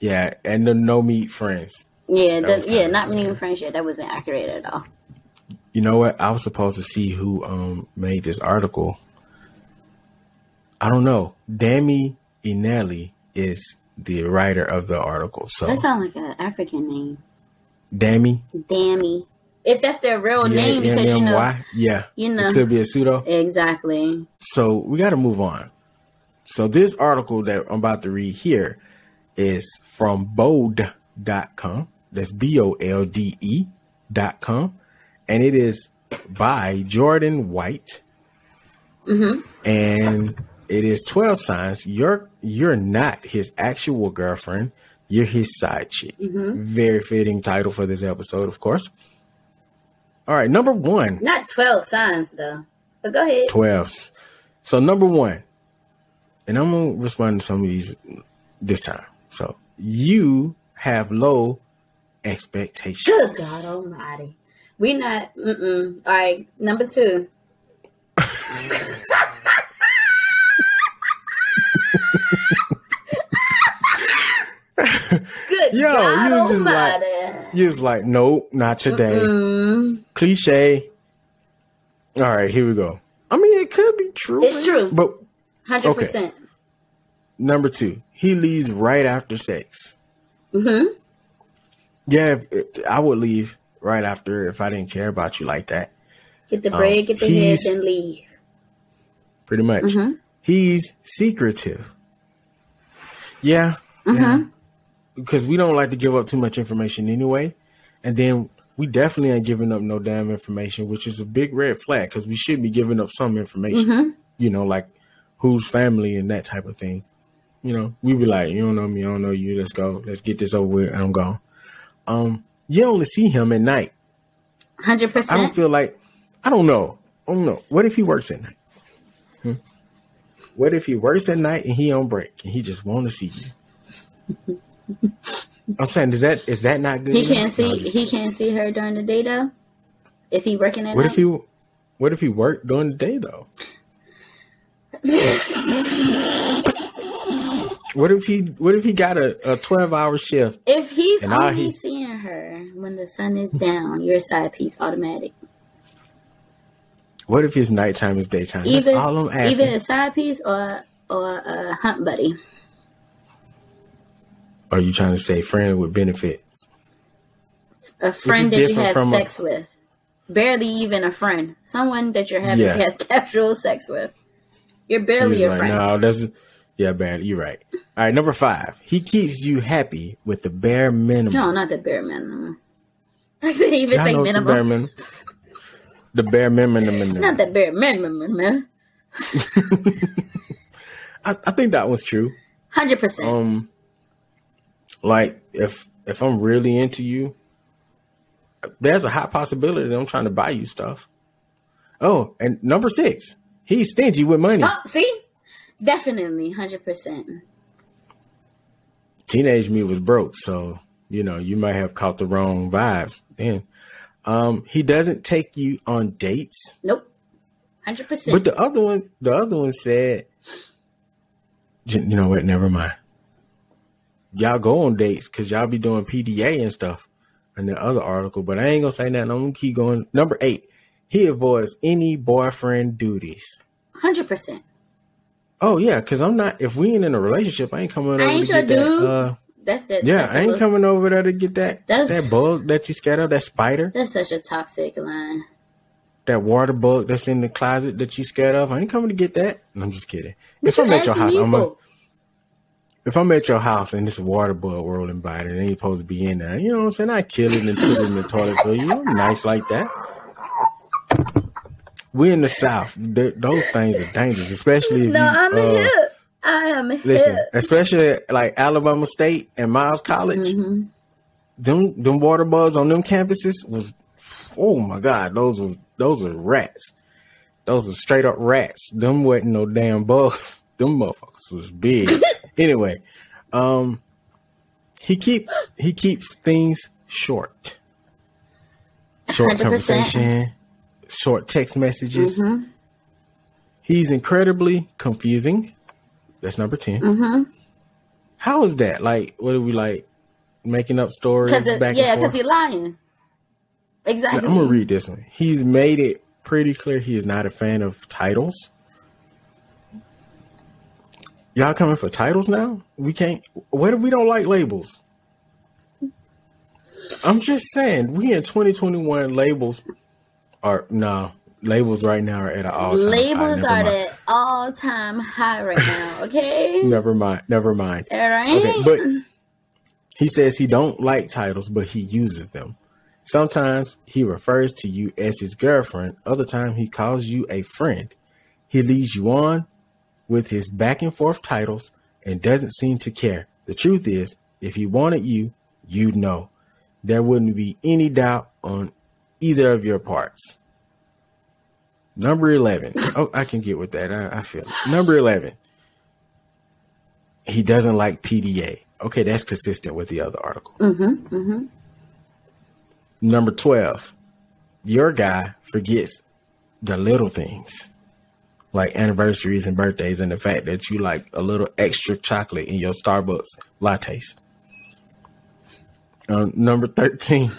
yeah, and the no meat friends. Yeah, the, yeah, not weird. friends. friendship. That wasn't accurate at all. You know what? I was supposed to see who um made this article. I don't know. Dami Inelli is the writer of the article. So That sounds like an African name. Dami, Dammy. If that's their real name, because you know, yeah, you know. it could be a pseudo. exactly. So we got to move on. So this article that I'm about to read here is from bold.com. That's B O L D E dot com. And it is by Jordan White. Mm-hmm. And it is 12 signs. You're you're not his actual girlfriend. You're his side chick. Mm-hmm. Very fitting title for this episode, of course. All right, number one. Not 12 signs, though. But go ahead. 12s. So number one, and I'm gonna respond to some of these this time. So you have low expectations. Good God Almighty. We not. Mm-mm. All right. Number two. <laughs> <laughs> Good <laughs> Yo, God you was just like-. You was like, nope, not today. Mm, Cliche. All right, here we go. I mean, it could be true. It's true. But 100%. number two, he leaves right after sex. Mm-hmm. Yeah, I would leave right after if I didn't care about you like that. Get the Um, bread, get the head, and leave. pretty much. Mhm. He's secretive. Yeah. Mm-hmm. Yeah. Because we don't like to give up too much information anyway. And then we definitely ain't giving up no damn information, which is a big red flag because we should be giving up some information, Mm-hmm. you know, like who's family and that type of thing. You know, we be like, you don't know me, I don't know you. Let's go. Let's get this over with. and I'm gone. Um, you only see him at night. Hundred percent. I don't feel like I don't know. I don't know. What if he works at night? Hmm? What if he works at night and he on break and he just want to see you? I'm saying, is that is that not good? He enough? can't see. I'm he can't see her during the day though. If he working at What night. if he? What if he worked during the day though? what if he? What if he got a, a twelve hour shift? If he's only he- seeing her when the sun is down, your side piece automatic. What if his nighttime is daytime? That's Either all I'm asking. either a side piece or or a hunt buddy. Are you trying to say friend with benefits? A friend that you different have a- sex with. Barely even a friend. Someone that you're having Yeah. to have <laughs> casual sex with. You're barely a like, friend. no, that's yeah, bad. You're right. All right, number five. He keeps you happy with the bare minimum. No, not the bare minimum. <laughs> I didn't even Y'all say minimum. The bare minimum. The bare minimum. Not the bare minimum, man. <laughs> I, I think that was true. Hundred percent. Um, like if if I'm really into you, there's a high possibility that I'm trying to buy you stuff. Oh, and number six, he's stingy with money. Oh, see, definitely, hundred percent. Teenage me was broke, so you know you might have caught the wrong vibes. Then, um, he doesn't take you on dates. Nope, hundred percent. But the other one, the other one said, you know what? Never mind. Y'all go on dates because y'all be doing PDA and stuff in the other article. But I ain't gonna say that. I'm gonna keep going. Number eight, he avoids any boyfriend duties. Hundred percent. Oh yeah, because I'm not. If we ain't in a relationship, I ain't coming over ain't to your get that. dude. Uh, That's that. yeah, that's I ain't coming over there to get that That's- that bug that you scared of, that spider, That's such a toxic line. that water bug that's in the closet that you scared of. I ain't coming to get that. I'm just kidding. if I'm at your house, I'm a? If I'm at your house and this water bug rolling by and it ain't supposed to be in there, you know what I'm saying? I kill it and put it in the toilet for you. I'm nice like that. We're in the South. Th- those things are dangerous, especially if No, you. I'm uh, hip. I am Listen, hip. Listen, especially like Alabama State and Miles College, Mhm. them them water bugs on them campuses was, oh my god, those were those are rats. Those are straight up rats. Them wasn't no damn bugs. <laughs> Them motherfuckers was big. <laughs> anyway, um, he keep he keeps things short. Short 100%. conversation, short text messages. Mhm. He's incredibly confusing. That's number 10 Mhm. How is that? Like, what are we like making up stories yeah, because he's lying. Exactly. I'm gonna read this one. He's made it pretty clear he is not a fan of titles. Y'all coming for titles now? We can't. What if we don't like labels? I'm just saying, we in 2021. Labels are no labels right now are at an all. time Labels are mind. at all time high right now. <laughs> Okay. Never mind. Never mind. All right. Okay, but he says he don't like titles, but he uses them. Sometimes he refers to you as his girlfriend. Other time he calls you a friend. He leads you on with his back and forth titles and doesn't seem to care. The truth is, if he wanted you, you'd know. There wouldn't be any doubt on either of your parts. Number 11. <laughs> Oh, I can get with that. I, I feel it. Number 11 he doesn't like PDA. Okay, that's consistent with the other article. Mhm. Mhm. Number 12, your guy forgets the little things like anniversaries and birthdays and the fact that you like a little extra chocolate in your Starbucks lattes. Um, number 13,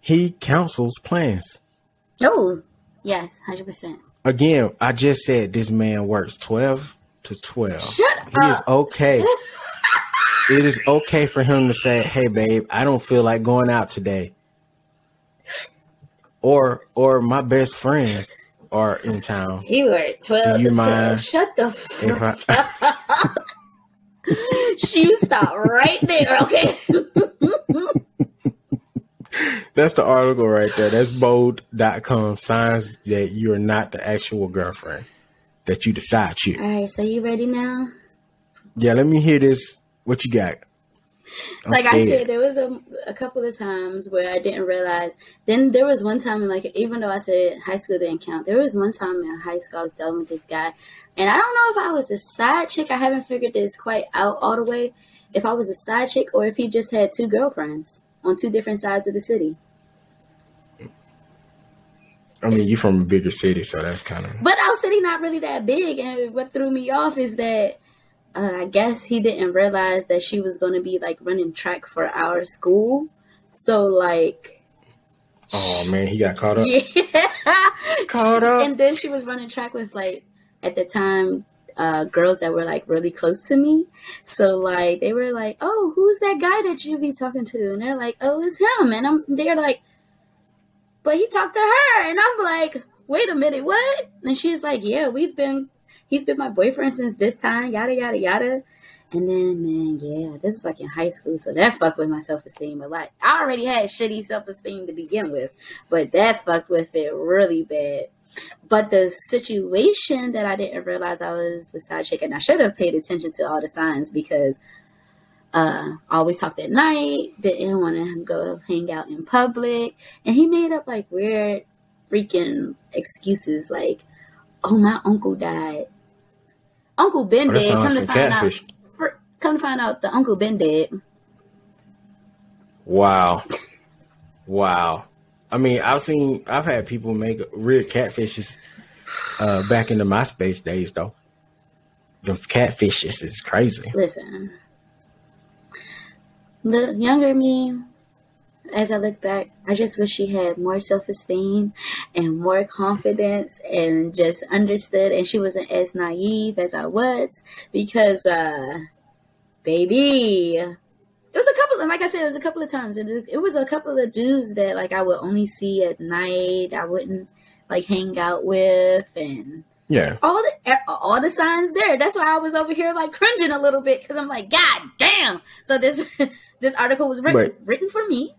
he counsels plans. Oh, yes, hundred percent. Again, I just said this man works 12 to 12. Shut He is okay. <laughs> it is okay for him to say, "Hey, babe, I don't feel like going out today," or or my best friends are in town, You were 12 Do you to 12. Shut the fuck I You <laughs> stop right there, okay? <laughs> That's the article right there. That's bold.com. Signs that you're not the actual girlfriend that you decide you. All right, so you ready now? Yeah, let me hear this. What you got? Like I said, there was a, a couple of times where I didn't realize. Then there was one time, like even though I said high school didn't count, there was one time in high school I was dealing with this guy, and I don't know if I was a side chick. I haven't figured this quite out all the way. If I was a side chick or if he just had two girlfriends on two different sides of the city. I mean, you're from a bigger city, so that's kind of. But our city not really that big, and what threw me off is that uh, I guess he didn't realize that she was going to be like running track for our school. So like, Oh man, he got caught up. yeah, <laughs> Caught up. and then she was running track with like at the time uh girls that were like really close to me. So like they were like, "Oh, who's that guy that you be talking to?" And they're like, "Oh, it's him." And I'm they're like, "But he talked to her." And I'm like, "Wait a minute, what?" And she's like, "Yeah, we've been he's been my boyfriend since this time, yada yada yada." And then, man, yeah, this is like in high school, so that fucked with my self esteem a lot. I already had shitty self esteem to begin with, but that fucked with it really bad. But the situation that I didn't realize I was the side chick, and I should have paid attention to all the signs because uh, I always talked at night, didn't want to go hang out in public, and he made up like weird freaking excuses like, "Oh, my uncle died." Uncle Ben Oh, dead. Come to find catfish. out, for, come to find out, the uncle Ben dead. Wow. Wow. I mean, I've seen, I've had people make real catfishes uh, back in the MySpace days, though. The catfishes is crazy. Listen, the younger me, as I look back, I just wish she had more self esteem and more confidence and just understood. And she wasn't as naive as I was because, uh, baby, it was a couple of, like I said, it was a couple of times. And it, it was a couple of dudes that, like, I would only see at night. I wouldn't, like, hang out with. And Yeah. all the all the signs there. That's why I was over here like cringing a little bit because I'm like, God damn! So this this article was written Right. written for me.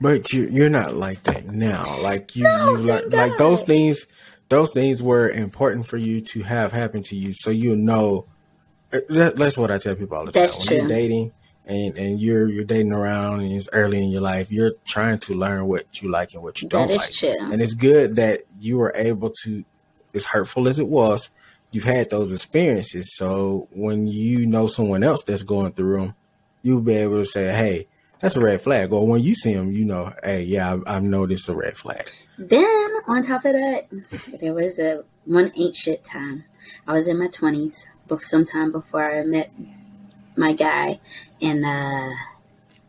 But you you're not like that now. Like you, No, you like like those things. Those things were important for you to have happen to you, so you know. uh, That, that's what I tell people all the time. That's when true. you're dating and and you're you're dating around and it's early in your life, you're trying to learn what you like and what you don't That is like. true. And it's good that you were able to, as hurtful as it was, you've had those experiences. So when you know someone else that's going through them, you'll be able to say, "Hey, that's a red flag." Or when you see them, you know, "Hey, yeah, I, I know this is a red flag." Then on top of that, there was a one ain't shit time. I was in my twenties, but sometime before I met my guy, and uh,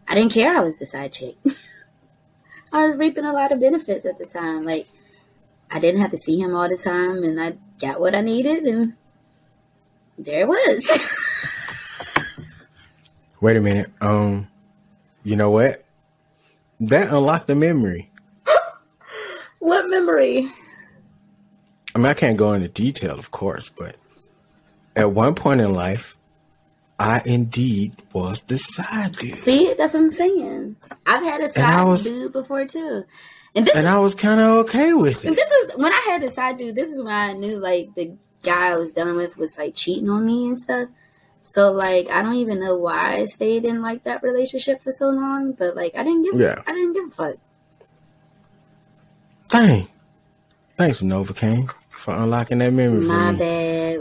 I didn't care. I was the side chick. <laughs> I was reaping a lot of benefits at the time. Like I didn't have to see him all the time, and I got what I needed, and there it was. <laughs> Wait a minute. Um, you know what? That unlocked a memory. <gasps> what memory? I mean, I can't go into detail, of course, but at one point in life, I indeed was the side dude, See, that's what I'm saying. I've had a side was- dude before too, and this and I was kind of okay with And it. this was when I had the side dude. This is when I knew like the guy I was dealing with was like cheating on me and stuff. So like I don't even know why I stayed in like that relationship for so long, but like I didn't give Yeah. I didn't give a fuck. Dang. Thanks, Novacaine, for unlocking that memory for My me. bad.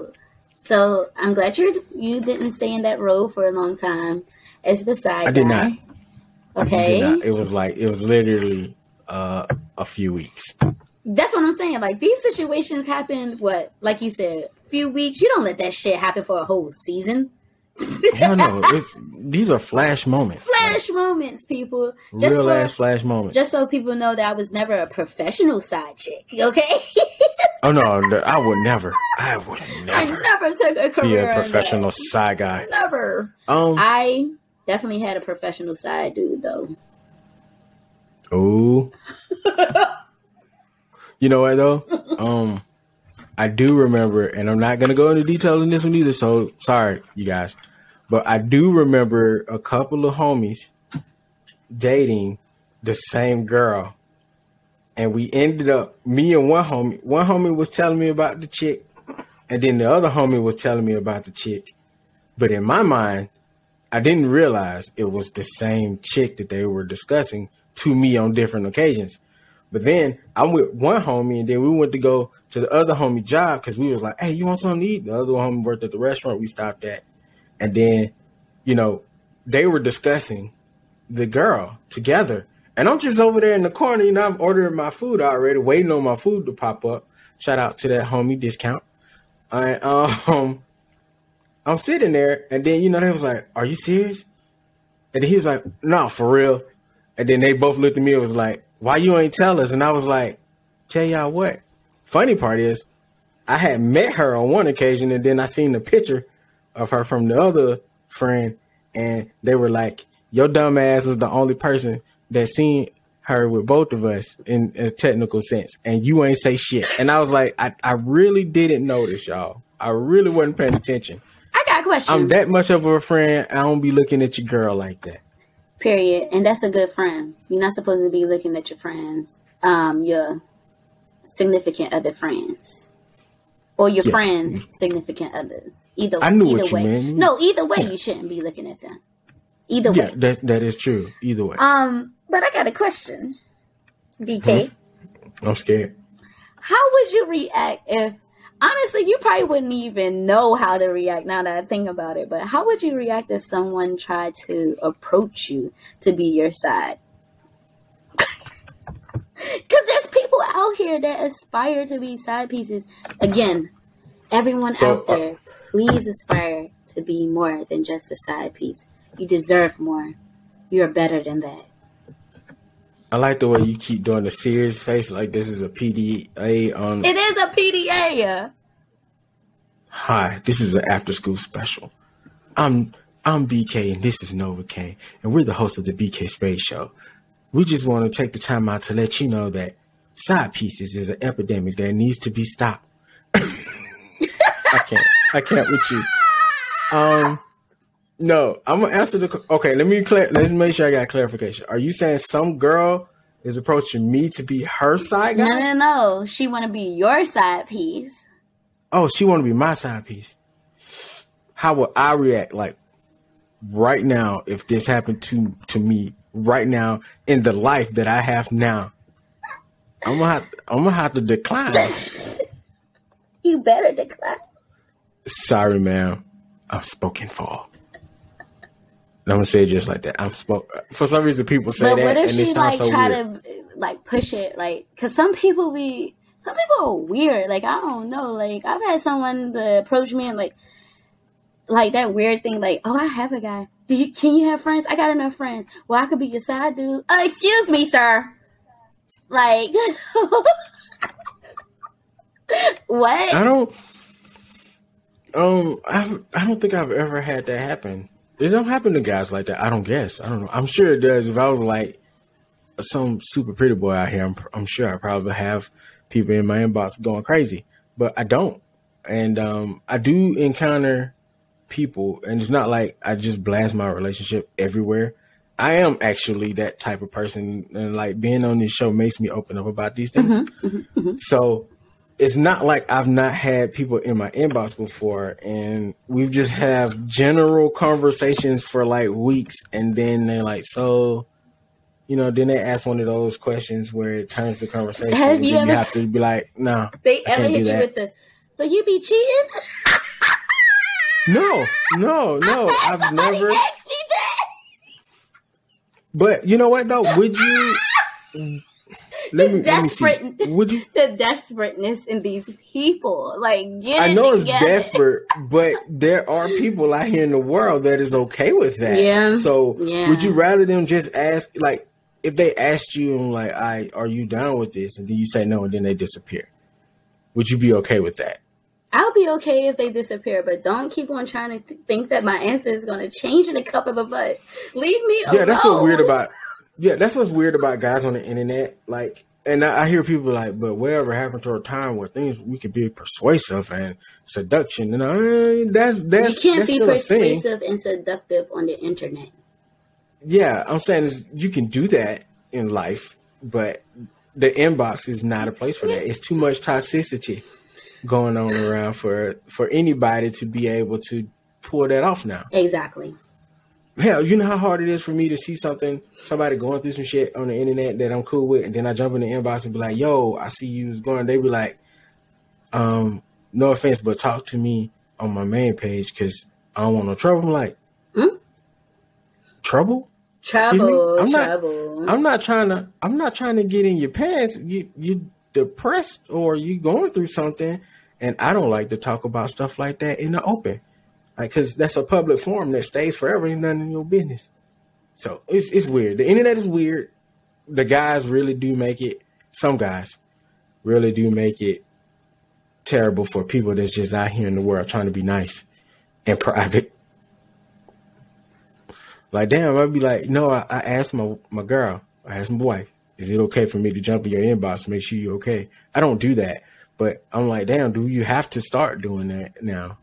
So I'm glad you you didn't stay in that role for a long time as the side I did guy. not. Okay, You know, it was like it was literally uh, a few weeks. that's what I'm saying. Like these situations happen. What, like you said, few weeks. You don't let that shit happen for a whole season. Hell no, it's, these are flash moments, Flash moments, people. Just real for ass flash moments. just so people know that I was never a professional side chick. Okay, <laughs> oh no, no, I would never, I would I never never took a career. be a professional side guy. Never. Um, I definitely had a professional side dude though. ooh, <laughs> You know what though? <laughs> um, I do remember, and I'm not gonna go into detail in this one either. So sorry, you guys, but I do remember a couple of homies dating the same girl, and we ended up me and one homie. One homie was telling me about the chick, and then the other homie was telling me about the chick. But in my mind, I didn't realize it was the same chick that they were discussing to me on different occasions. But then I'm with one homie, and then we went to go to the other homie job because we was like, "Hey, you want something to eat?" The other homie worked at the restaurant we stopped at, and then, you know, they were discussing the girl together, and I'm just over there in the corner. You know, I'm ordering my food already, waiting on my food to pop up. Shout out to that homie discount. I <laughs> um, I'm sitting there, and then you know they was like, "Are you serious?" And he was like, "No, for real." And then they both looked at me and was like, why you ain't tell us? And I was like, tell y'all what. Funny part is, I had met her on one occasion, and then I seen the picture of her from the other friend, and they were like, "Your dumb ass is the only person that seen her with both of us in a technical sense, and you ain't say shit." And I was like, I, I really didn't notice y'all. I really wasn't paying attention. I got a question. I'm that much of a friend. I don't be looking at your girl like that. Period. And that's a good friend. You're not supposed to be looking at your friends, um, your significant other friends, or your Yeah. friends' significant others. Either I knew either what you way. meant. No, either way, Yeah. you shouldn't be looking at them. Either Yeah, way. that that is true. Either way, Um, but I got a question, BK. Hmm? I'm scared. How would you react if honestly you probably wouldn't even know how to react now that I think about it, but how would you react if someone tried to approach you to be your side? <laughs> Cause there's people out here that aspire to be side pieces. Again, everyone So, out there, please aspire to be more than just a side piece. You deserve more. You're better than that. I like the way you keep doing the serious face like this is a PDA on. Um, it is a PDA. Hi, this is an after school special. I'm I'm BK and this is Nova K, and we're the hosts of the BK Space Show. We just want to take the time out to let you know that side pieces is an epidemic that needs to be stopped. <laughs> I can't. I can't with you. Um, no, I'm gonna answer the. Okay, let me clear. Let me make sure I got clarification. Are you saying some girl is approaching me to be her side guy? No, no, no. She want to be your side piece. Oh, she want to be my side piece. How would I react? Like right now, if this happened to to me right now in the life that I have now, I'm gonna have, I'm gonna have to decline. <laughs> You better decline. Sorry, ma'am. I'm spoken for. I'm gonna say it just like that. I'm spoke. For some reason, people say But that, what if she like so try weird. to like push it like cuz some people be some people are weird. Like I don't know. Like I've had someone to approach me and like like that weird thing like, "Oh, I have a guy. Do you can you have friends? I got enough friends. Well, I could be your side dude." Uh, excuse me, sir. Like <laughs> What? I don't. Um, I I don't think I've ever had that happen. It don't happen to guys like that. I don't guess. I don't know. I'm sure it does. If I was like some super pretty boy out here, I'm I'm sure I probably have people in my inbox going crazy. But I don't, and um, I do encounter people, and it's not like I just blast my relationship everywhere. I am actually that type of person, and like being on this show makes me open up about these things. Mm-hmm, mm-hmm, mm-hmm. So it's not like I've not had people in my inbox before, and we've just have general conversations for like weeks, and then they're like, "So, you know," then they ask one of those questions where it turns the conversation. Have you then you ever- have to be like, "No, They I ever hit you that." with the so you be cheating? <laughs> no, no, no, <laughs> I've never." asked me that. But you know what though? Would you? <laughs> Let me, let me see. Would you? the desperateness in these people. Like, I know it's together. desperate, but there are people out here in the world that is okay with that. Yeah. So Yeah. would you rather them just ask like if they asked you like, I are you down with this? And then you say no and then they disappear. Would you be okay with that? I'll be okay if they disappear, but don't keep on trying to th- think that my answer is going to change in a couple of months. Leave me alone. Yeah, that's what's weird about yeah, that's what's weird about guys on the internet. Like and I, I hear people like, but whatever happened to a time where things we could be persuasive and seduction, and uh, that's that's you can't that's be a persuasive and seductive on the internet. Yeah, I'm saying is you can do that in life, but the inbox is not a place for that. It's too much toxicity going on around for for anybody to be able to pull that off now. Exactly. Hell, you know how hard it is for me to see something, somebody going through some shit on the internet that I'm cool with, and then I jump in the inbox and be like, "Yo, I see you was going." They be like, "Um, no offense, but talk to me on my main page because I don't want no trouble." I'm like, Hmm? "Trouble? Trouble, I'm not- trouble. I'm not trying to. I'm not trying to get in your pants. You you depressed or you going through something, and I don't like to talk about stuff like that in the open, like because that's a public forum that stays forever. Ain't none in your business. So it's it's weird. The internet is weird. The guys really do make it. Some guys really do make it terrible for people that's just out here in the world trying to be nice and <laughs> private. Like, damn, I'd be like, no, I, I asked my, my girl, I asked my wife, is it okay for me to jump in your inbox make sure you're okay? I don't do that. But I'm like, damn, do you have to start doing that now?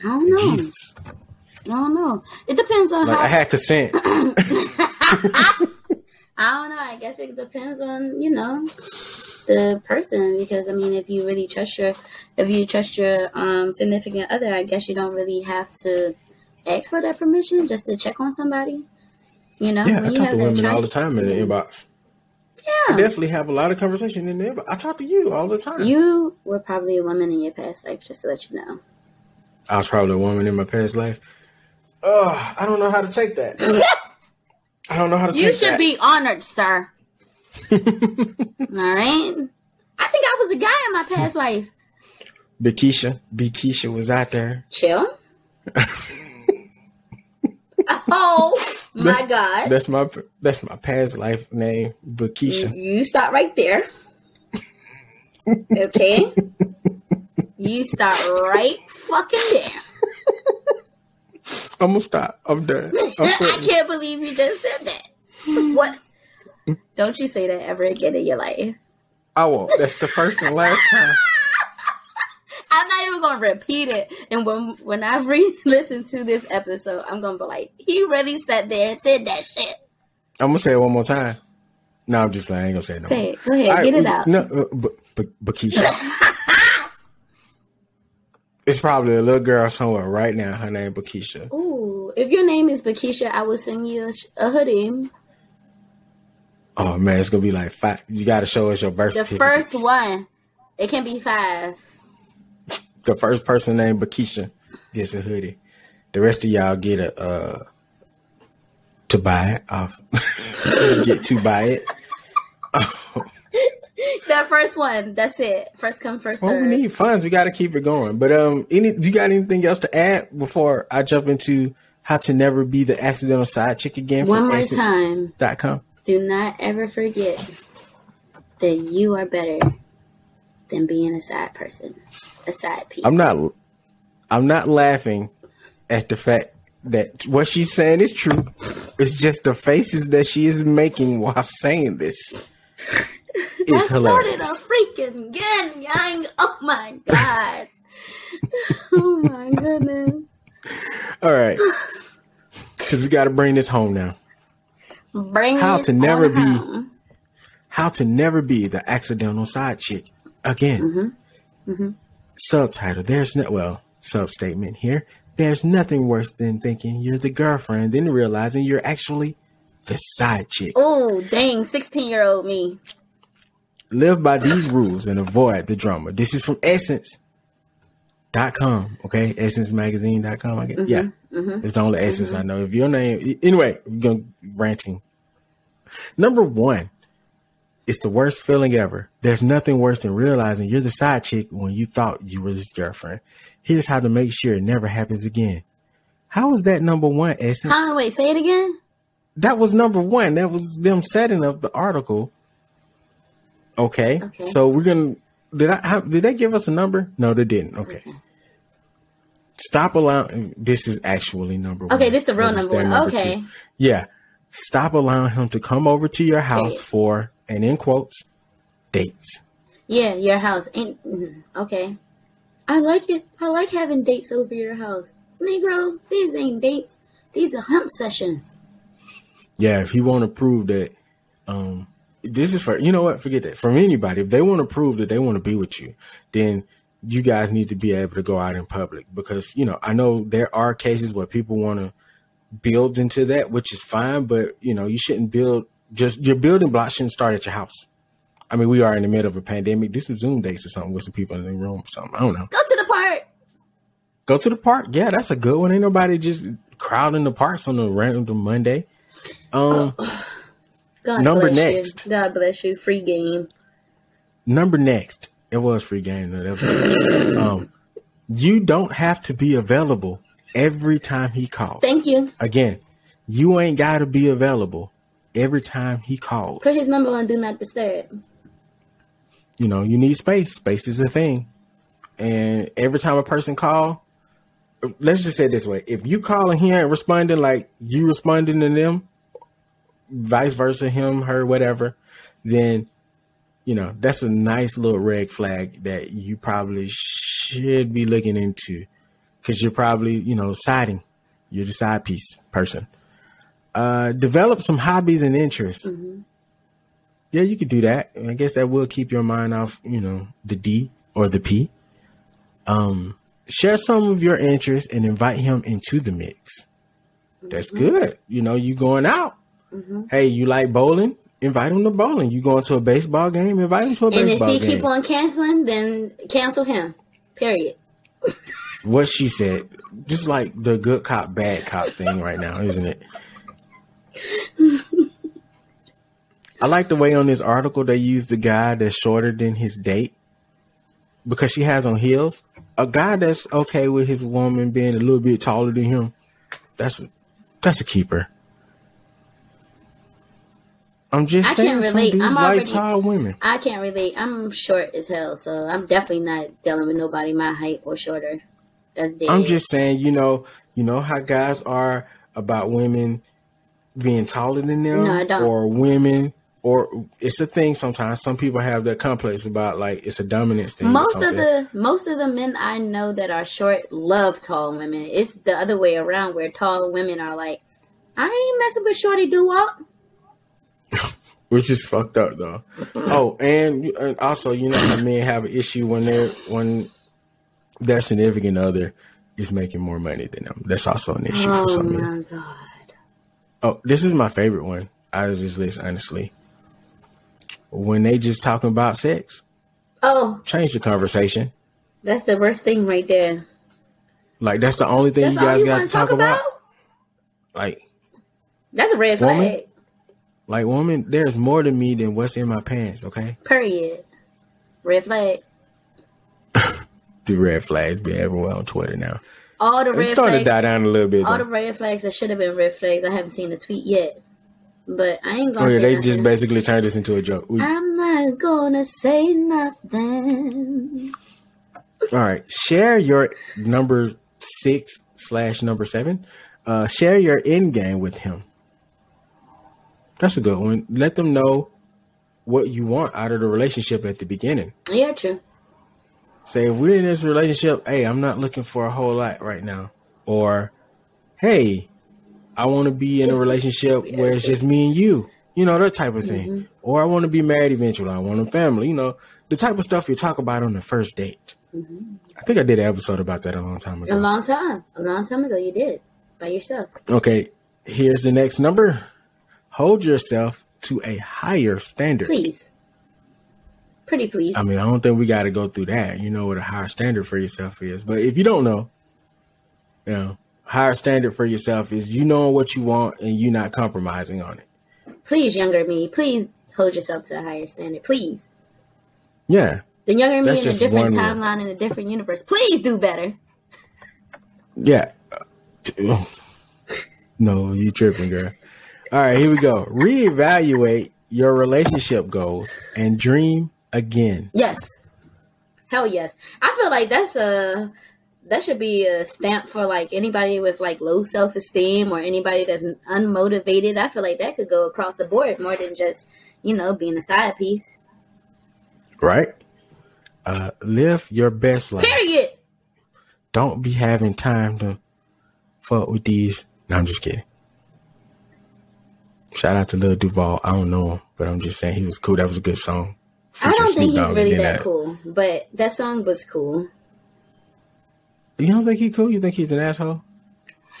I don't know. Jesus. I don't know. It depends on Like, how. I had consent. <laughs> <laughs> I don't know. I guess it depends on you know the person because I mean, if you really trust your, if you trust your um, significant other, I guess you don't really have to ask for that permission just to check on somebody. You know, Yeah, I when you talk have to women all the time in the yeah. I definitely have a lot of conversation in there, inbox. I talk to you all the time. you were probably a woman in your past life, just to let you know. I was probably a woman in my past life. Oh, I don't know how to take that. <laughs> I don't know how to take You should that. be honored, sir. <laughs> All right. I think I was a guy in my past life. Big Keisha was out there. Chill. <laughs> <laughs> oh my That's- God. That's my that's my past life name, Big Keisha. You, you stop right there. Okay? you stop right fucking there. <laughs> I'm gonna stop. I'm done. I'm <laughs> I can't believe you just said that. What? Don't you say that ever again in your life. I won't. That's the first and last time. I'm not even gonna repeat it. And when when I re-listen <laughs> to this episode, I'm gonna be like, he really sat there and said that shit. I'm gonna say it one more time. No, I'm just playing. I ain't gonna say it no Say it. Go ahead, right, get it out. No, uh, but but but Keisha. <laughs> it's probably a little girl somewhere right now. Her name Bakisha. Ooh, if your name is Bakisha, I will send you a, sh- a hoodie. Oh man, it's gonna be like five. You gotta show us your birth The certificate. first one. It can be five. The first person named Bakisha gets a hoodie. The rest of y'all get a uh to buy it off. <laughs> get to buy it. <laughs> That first one. That's it. First come, first Well, serve. we need funds. We got to keep it going. But um, any you got anything else to add before I jump into how to never be the accidental side chick again? One more time. Dot com. Do not ever forget that you are better than being a side person, a side piece. I'm not. I'm not laughing at the fact that what she's saying is true. It's just the faces that she is making while saying this. <laughs> I It's started a hilarious. freaking gun. Oh my god. <laughs> oh my goodness. All right, because we got to bring this home now. Bring How to never be- home. How to never be the accidental side chick again. Mm-hmm. Mm-hmm. Subtitle. There's no well sub statement here. There's nothing worse than thinking you're the girlfriend, then realizing you're actually the side chick. Oh dang, sixteen year old me. Live by these rules and avoid the drama. This is from Essence. Dot com, okay, essencemagazine.com. I guess. Mm-hmm, yeah, mm-hmm, it's the only mm-hmm. essence I know. If your name, anyway, ranting. Number one, it's the worst feeling ever. There's nothing worse than realizing you're the side chick when you thought you were his girlfriend. Here's how to make sure it never happens again. How is that number one, Essence? Huh? Wait, say it again. That was number one. That was them setting up the article. Okay. Okay. So we're gonna did I how, did they give us a number? No, they didn't. Okay. Okay. Stop allowing. This is actually number one. Okay, this is the real number one. two. Okay. Yeah. Stop allowing him to come over to your house Okay. for and in quotes dates. Yeah, your house ain't mm, okay. I like it. I like having dates over your house, Negro. These ain't dates. These are hump sessions. Yeah, if you want to prove that, um, this is for you know what? Forget that. From anybody, if they want to prove that they want to be with you, then you guys need to be able to go out in public because you know I know there are cases where people want to build into that, which is fine, but you know you shouldn't build just your building block shouldn't start at your house. I mean, we are in the middle of a pandemic. Do some Zoom dates or something with some people in the room or something. I don't know. Go to the park. Go to the park. Yeah, that's a good one. Ain't nobody just crowding the parks on a random Monday. Um, <sighs> God Number next. You. God bless you. Free game. number next. It was free game. though. That was <laughs> um, you don't have to be available every time he calls. Thank you. Again, you ain't got to be available every time he calls. Put his number on Do Not Disturb. you know, you need space. Space is a thing. And every time a person call, let's just say it this way: if you call and he ain't responding like you responding to them, vice versa, him, her, whatever, then you know that's a nice little red flag that you probably should be looking into because you're probably you know siding. You're the side piece person. Uh, develop some hobbies and interests. Yeah, you could do that. I guess that will keep your mind off, you know, the D or the P. Um, share some of your interests and invite him into the mix. That's good. You know, you going out. Hey, you like bowling? Invite him to bowling. You going to a baseball game? Invite him to a And baseball game. And if he game. keep on canceling, then cancel him. Period. what she said, just like the good cop, bad cop thing right now, isn't it? I like the way on this article they used the guy that's shorter than his date because she has on heels. A guy that's okay with his woman being a little bit taller than him, that's that's a keeper. I'm just I saying, can't relate. dudes I'm like already- tall women. I can't relate. I'm short as hell, so I'm definitely not dealing with nobody my height or shorter. That's dead. I'm just saying, you know, you know how guys are about women being taller than them, No, or women, or it's a thing. Sometimes some people have that complex about like it's a dominance thing. most of the most of the men I know that are short love tall women. It's the other way around where tall women are like, I ain't messing with shorty do wop. <laughs> which is fucked up though. <laughs> oh, and, and also, you know, how men have an issue when they're when their significant other is making more money than them. That's also an issue for Oh some men. my god. Oh, this is my favorite one. I was just list honestly. When they just talking about sex, Oh, change the conversation. that's the worst thing right there. Like that's the only thing That's you guys got to talk about. about? Like, That's a red Woman? flag. like woman, there's more to me than what's in my pants. Okay, Period. Red flag. <laughs> the red flags be everywhere on Twitter now. All the It red started to flags. die down a little bit. all though. the red flags that should have been red flags. I haven't seen the tweet yet, but I ain't gonna Oh yeah, say they nothing. just basically turned this into a joke. We- I'm not gonna say nothing. all right, share your number six slash number seven. Uh, share your end game with him. That's a good one. Let them know what you want out of the relationship at the beginning. Yeah, true. say if we're in this relationship, hey, I'm not looking for a whole lot right now. Or, hey, I want to be in a relationship where it's just me and you. You know, that type of thing. Mm-hmm. Or I want to be married eventually. I want a family. You know, the type of stuff you talk about on the first date. Mm-hmm. I think I did an episode about that a long time ago. A long time, a long time ago, you did by yourself. Okay, here's the next number. Hold yourself to a higher standard. Please, pretty please. I mean, I don't think we got to go through that. You know what a higher standard for yourself is. But if you don't know, you know, higher standard for yourself is you knowing what you want and you not compromising on it. please, younger me, please hold yourself to a higher standard. Please, Yeah. the younger me in a different timeline in a different universe. Please do better. Yeah. <laughs> No, you tripping, girl. All right, here we go. Reevaluate your relationship goals and dream again. Yes, hell yes. I feel like that's a that should be a stamp for like anybody with like low self esteem or anybody that's unmotivated. I feel like that could go across the board more than just you know being a side piece. right? Uh, live your best life. Period. Don't be having time to fuck with these. No, I'm just kidding. Shout out to Lil Duval. I don't know him, but I'm just saying he was cool. That was a good song. I don't think he's really in that cool, but that song was cool. You don't think he cool? You think he's an asshole?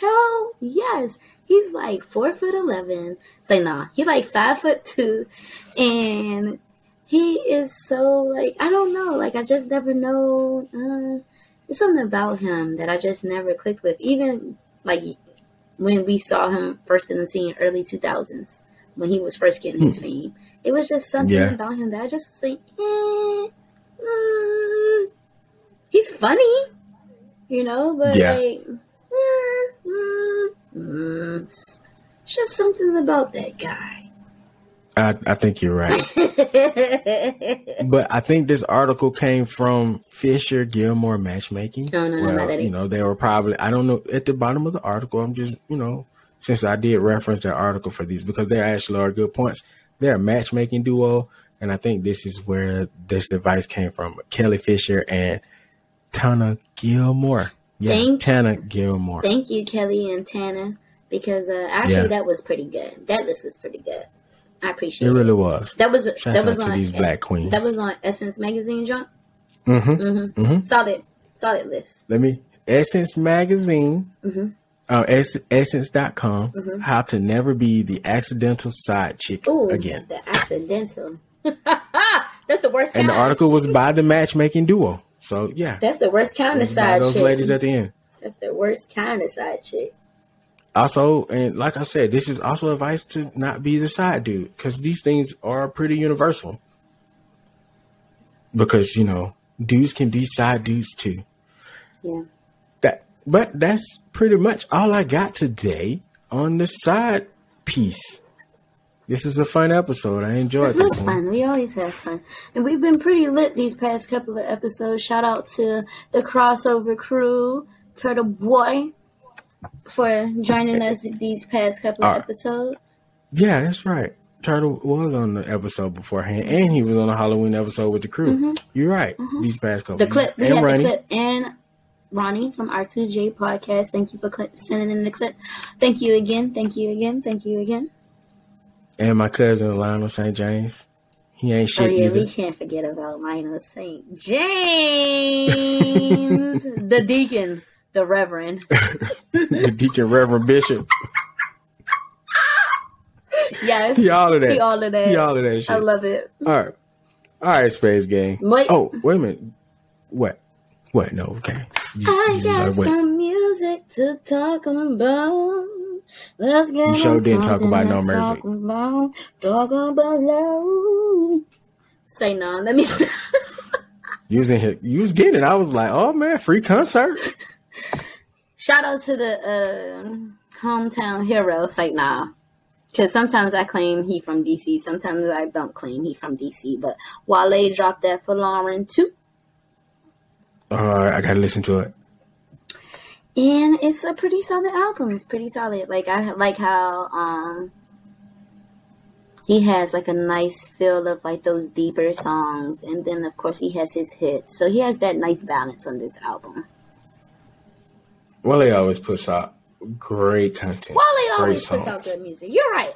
Hell yes. He's like four foot eleven. Say nah. He like five foot two and he is so like I don't know, like I just never know uh there's something about him that I just never clicked with. Even like when we saw him first in the scene early two thousands, when he was first getting his fame. It was just something Yeah. about him that I just was like, eh, mm, he's funny, you know, but Yeah. like, mm, mm, mm, it's just something about that guy. I, I think you're right. <laughs> But I think this article came from Fisher Gilmore Matchmaking. No, no, no, well, you know, they were probably I don't know at the bottom of the article. I'm just you know since I did reference that article for these because they actually are good points. They're a matchmaking duo, and I think this is where this advice came from. Kelli Fisher and Tana Gilmore. Yeah, Thank- Tana Gilmore. Thank you, Kelli and Tana, because uh, actually Yeah. that was pretty good. That list was pretty good. I appreciate it it. really was. That was Shouts that was on these black queens. that was on Essence magazine, John. Mm-hmm. Mm-hmm. Mhm. Solid, solid list. Let me Essence Magazine. Mm-hmm. Uh, es- essence.com. Mhm. How to never be the accidental side chick Ooh, again. the accidental. <laughs> That's the worst And kind. the article was by the matchmaking duo. So yeah, That's the worst kind of side those chick. ladies at the end. That's the worst kind of side chick. Also, and like I said, this is also advice to not be the side dude because these things are pretty universal. Because you know, dudes can be side dudes too. Yeah. That, but that's pretty much all I got today on the side piece. This is a fun episode. I enjoyed This this was fun. We always have fun. And we've been pretty lit these past couple of episodes. Shout out to the crossover crew, Turtle Boy, for joining us these past couple of Uh, episodes. Yeah, that's right. Turtle was on the episode beforehand, and he was on the Halloween episode with the crew. You're right. These past couple, Mm-hmm. The clip, we and had Ronnie. the clip, and Ronnie from R2J Podcast. Thank you for cl- sending in the clip. Thank you again. Thank you again. Thank you again. And my cousin Lionel St. James. He ain't oh, shit. Oh yeah, either. we can't forget about Lionel St. James, <laughs> the deacon, the reverend. <laughs> the Deacon Reverend Bishop. Yes, He all of that. He all of that. He all of that shit. I love it. all right. All right, Spades Gang. Wait. Oh, wait a minute. What? What? No, okay. I got like, some music to talk about. Let's get You sure didn't talk about no music. Talk about, talk about love. Say no. Let me. You was in here. You was getting it. I was like, oh man, free concert. Shout out to the uh, hometown hero. Say nah. Because sometimes I claim he from DC. Sometimes I don't claim he from DC. But Wale dropped that Folarin II. All right, I gotta listen to it. And it's a pretty solid album. It's pretty solid. Like I like how um he has like a nice feel of like those deeper songs, and then of course he has his hits. So he has that nice balance on this album. Well, he always puts out great content. Wale great always puts out good music. You're right.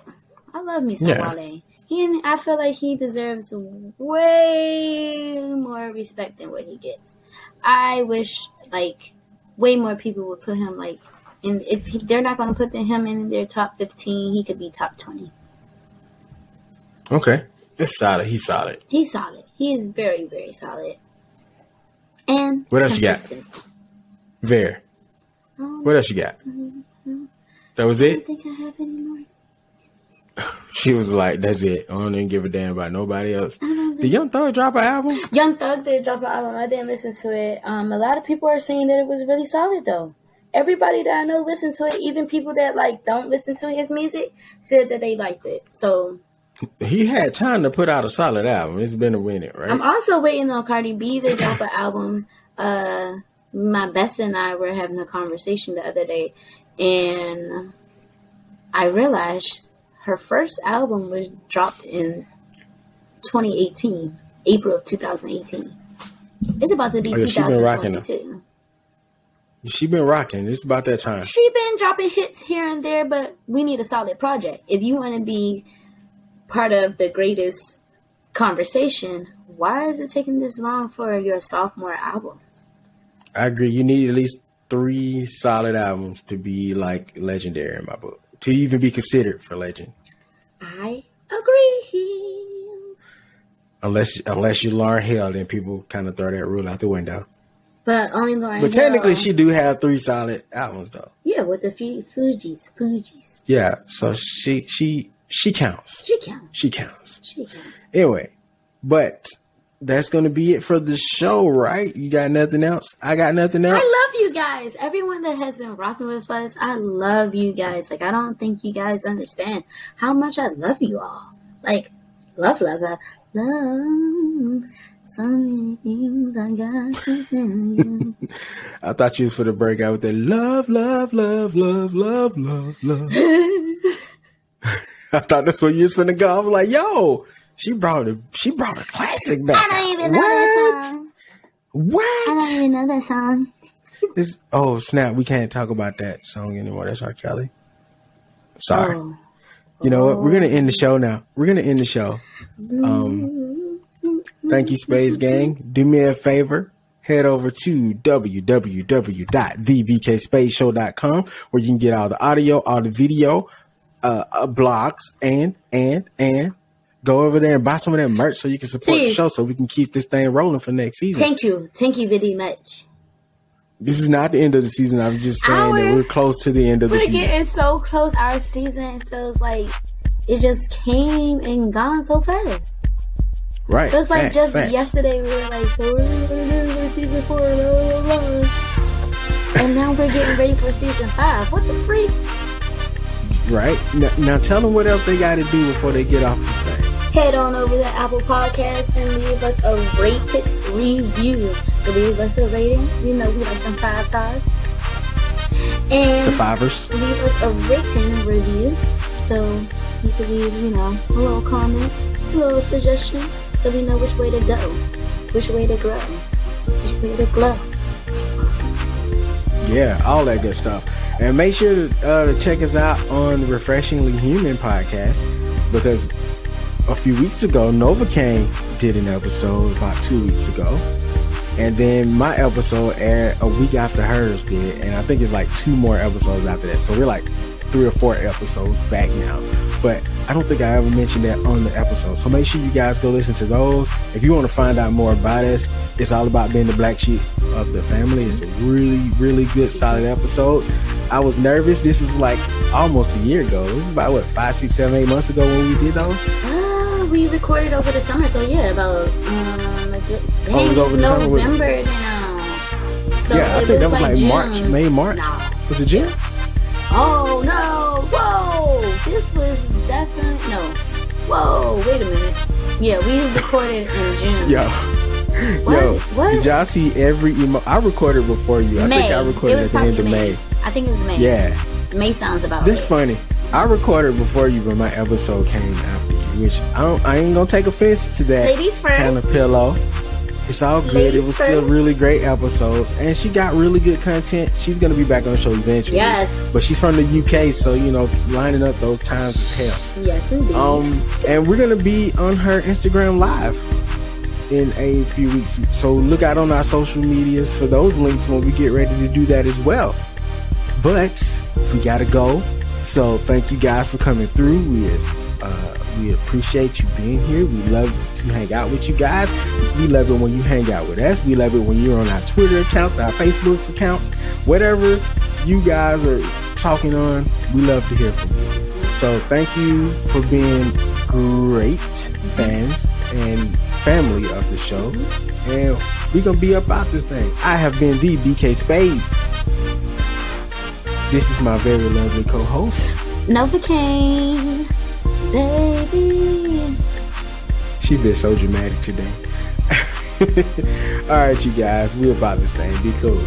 I love me some Yeah. Wale. He and I feel like he deserves way more respect than what he gets. I wish like way more people would put him like and if he, they're not going to put him in their top 15, he could be top 20. Okay, it's solid. He's solid. He's solid. He is very very solid. And What else you got? consistent. Very. Um, What else you got? That was I don't it. think I have any more. <laughs> She was like, "That's it. I don't even give a damn about nobody else." Did Young Thug drop an album? Young Thug did drop an album. I didn't listen to it. Um, a lot of people are saying that it was really solid though. Everybody that I know listened to it. Even people that like don't listen to his music said that they liked it. So He had time to put out a solid album. It's been a minute, right? I'm also waiting on Cardi B to drop an album. Uh, my best and I were having a conversation the other day, and I realized her first album was dropped in 2018, April of 2018. It's about to be Oh, yeah, she been 2022. She been rocking. It's about that time. She been dropping hits here and there, but we need a solid project. If you want to be part of the greatest conversation, why is it taking this long for your sophomore album? I agree. You need at least three solid albums to be like legendary in my book. To even be considered for legend. I agree. Unless unless you Lauryn Hill, then people kind of throw that rule out the window. But only Lauryn But technically, Hill- she do have three solid albums though. yeah, with the Fu- Fugees, Fugees, Yeah, so she she she counts. she counts, She counts. she counts. Anyway, but that's gonna be it for the show, right? You got nothing else? I got nothing else. I love you guys. Everyone that has been rocking with us, I love you guys. Like I don't think you guys understand how much I love you all. Like love, love, love, love. So many things I got to tell you. <laughs> I thought you was for the breakout with that love, love, love, love, love, love, love. <laughs> <laughs> I thought that's what you was finna go. I'm like, yo, she brought a she brought a classic back. I don't even know that what? I don't even know that song. This, oh snap! We can't talk about that song anymore. That's R. Kelly. Sorry. Oh. You know what? We're gonna end the show now. We're gonna end the show. Um, thank you, Spades Gang. Do me a favor. Head over to www.thebkspaceshow.com where you can get all the audio, all the video, uh, uh, blogs, and and and go over there and buy some of that merch so you can support the show so we can keep this thing rolling for next season. Thank you. Thank you very much. This is not the end of the season. I'm just saying that we're close to the end of the season. We're getting so close. Our season feels like it just came and gone so fast. Right. It was like Facts, just facts. yesterday we were like, so we're season four, blah, blah, blah. and now we're getting ready for season five. What the freak? Right. Now, now tell them what else they got to do before they get off this thing. Head on over to Apple Podcasts and leave us a rated review. So leave us a rating. You know we like them five stars. And The fivers. leave us a written review. So you can leave, you know, a little comment, a little suggestion, so we know which way to go, which way to grow, which way to glow. Yeah, all that good stuff. And make sure to, uh, to check us out on Refreshingly Human podcast because a few weeks ago, Novacaine did an episode about two weeks ago. And then my episode aired a week after hers did. And I think it's like two more episodes after that. So we're like three or four episodes back now. But I don't think I ever mentioned that on the episode. So make sure you guys go listen to those. If you want to find out more about us, it's all about being the black sheep of the family. It's a really, really good, solid episodes. I was nervous. This was like almost a year ago. It was about what five, six, seven, eight months ago when we did those. <gasps> <gasps> We recorded over the summer, so yeah, about um, like, dang, Oh, it was over it's the November now. So yeah, I think that was like, June. March, May, March. No. Was it June? Oh no! Whoa! This was definitely no. Whoa! Wait a minute. Yeah, we recorded in <laughs> June. Yo. What? Yo, What? did y'all see every emo? I recorded before you. I May. think I recorded at the end of May. May. I think it was May. Yeah. May sounds about This right. funny. I recorded before you, but my episode came after which I don't. I ain't gonna take offense to that. Ladies first. Kind of pillow. It's all good. Ladies it was still really great episodes, and she got really good content. She's gonna be back on the show eventually. Yes. But she's from the UK, so you know, lining up those times is hell. Yes, indeed. Um, and we're gonna be on her Instagram live in a few weeks. So look out on our social medias for those links when we get ready to do that as well. But we gotta go. So thank you guys for coming through. We is, uh, we appreciate you being here. We love to hang out with you guys. We love it when you hang out with us. We love it when you're on our Twitter accounts, our Facebook accounts, whatever you guys are talking on. We love to hear from you. So thank you for being great fans and family of the show. And we're gonna be up about this thing. I have been the BK Spades. This is my very lovely co-host. Novacaine, baby. She been so dramatic today. <laughs> All right, you guys, we about this thing. Be cool.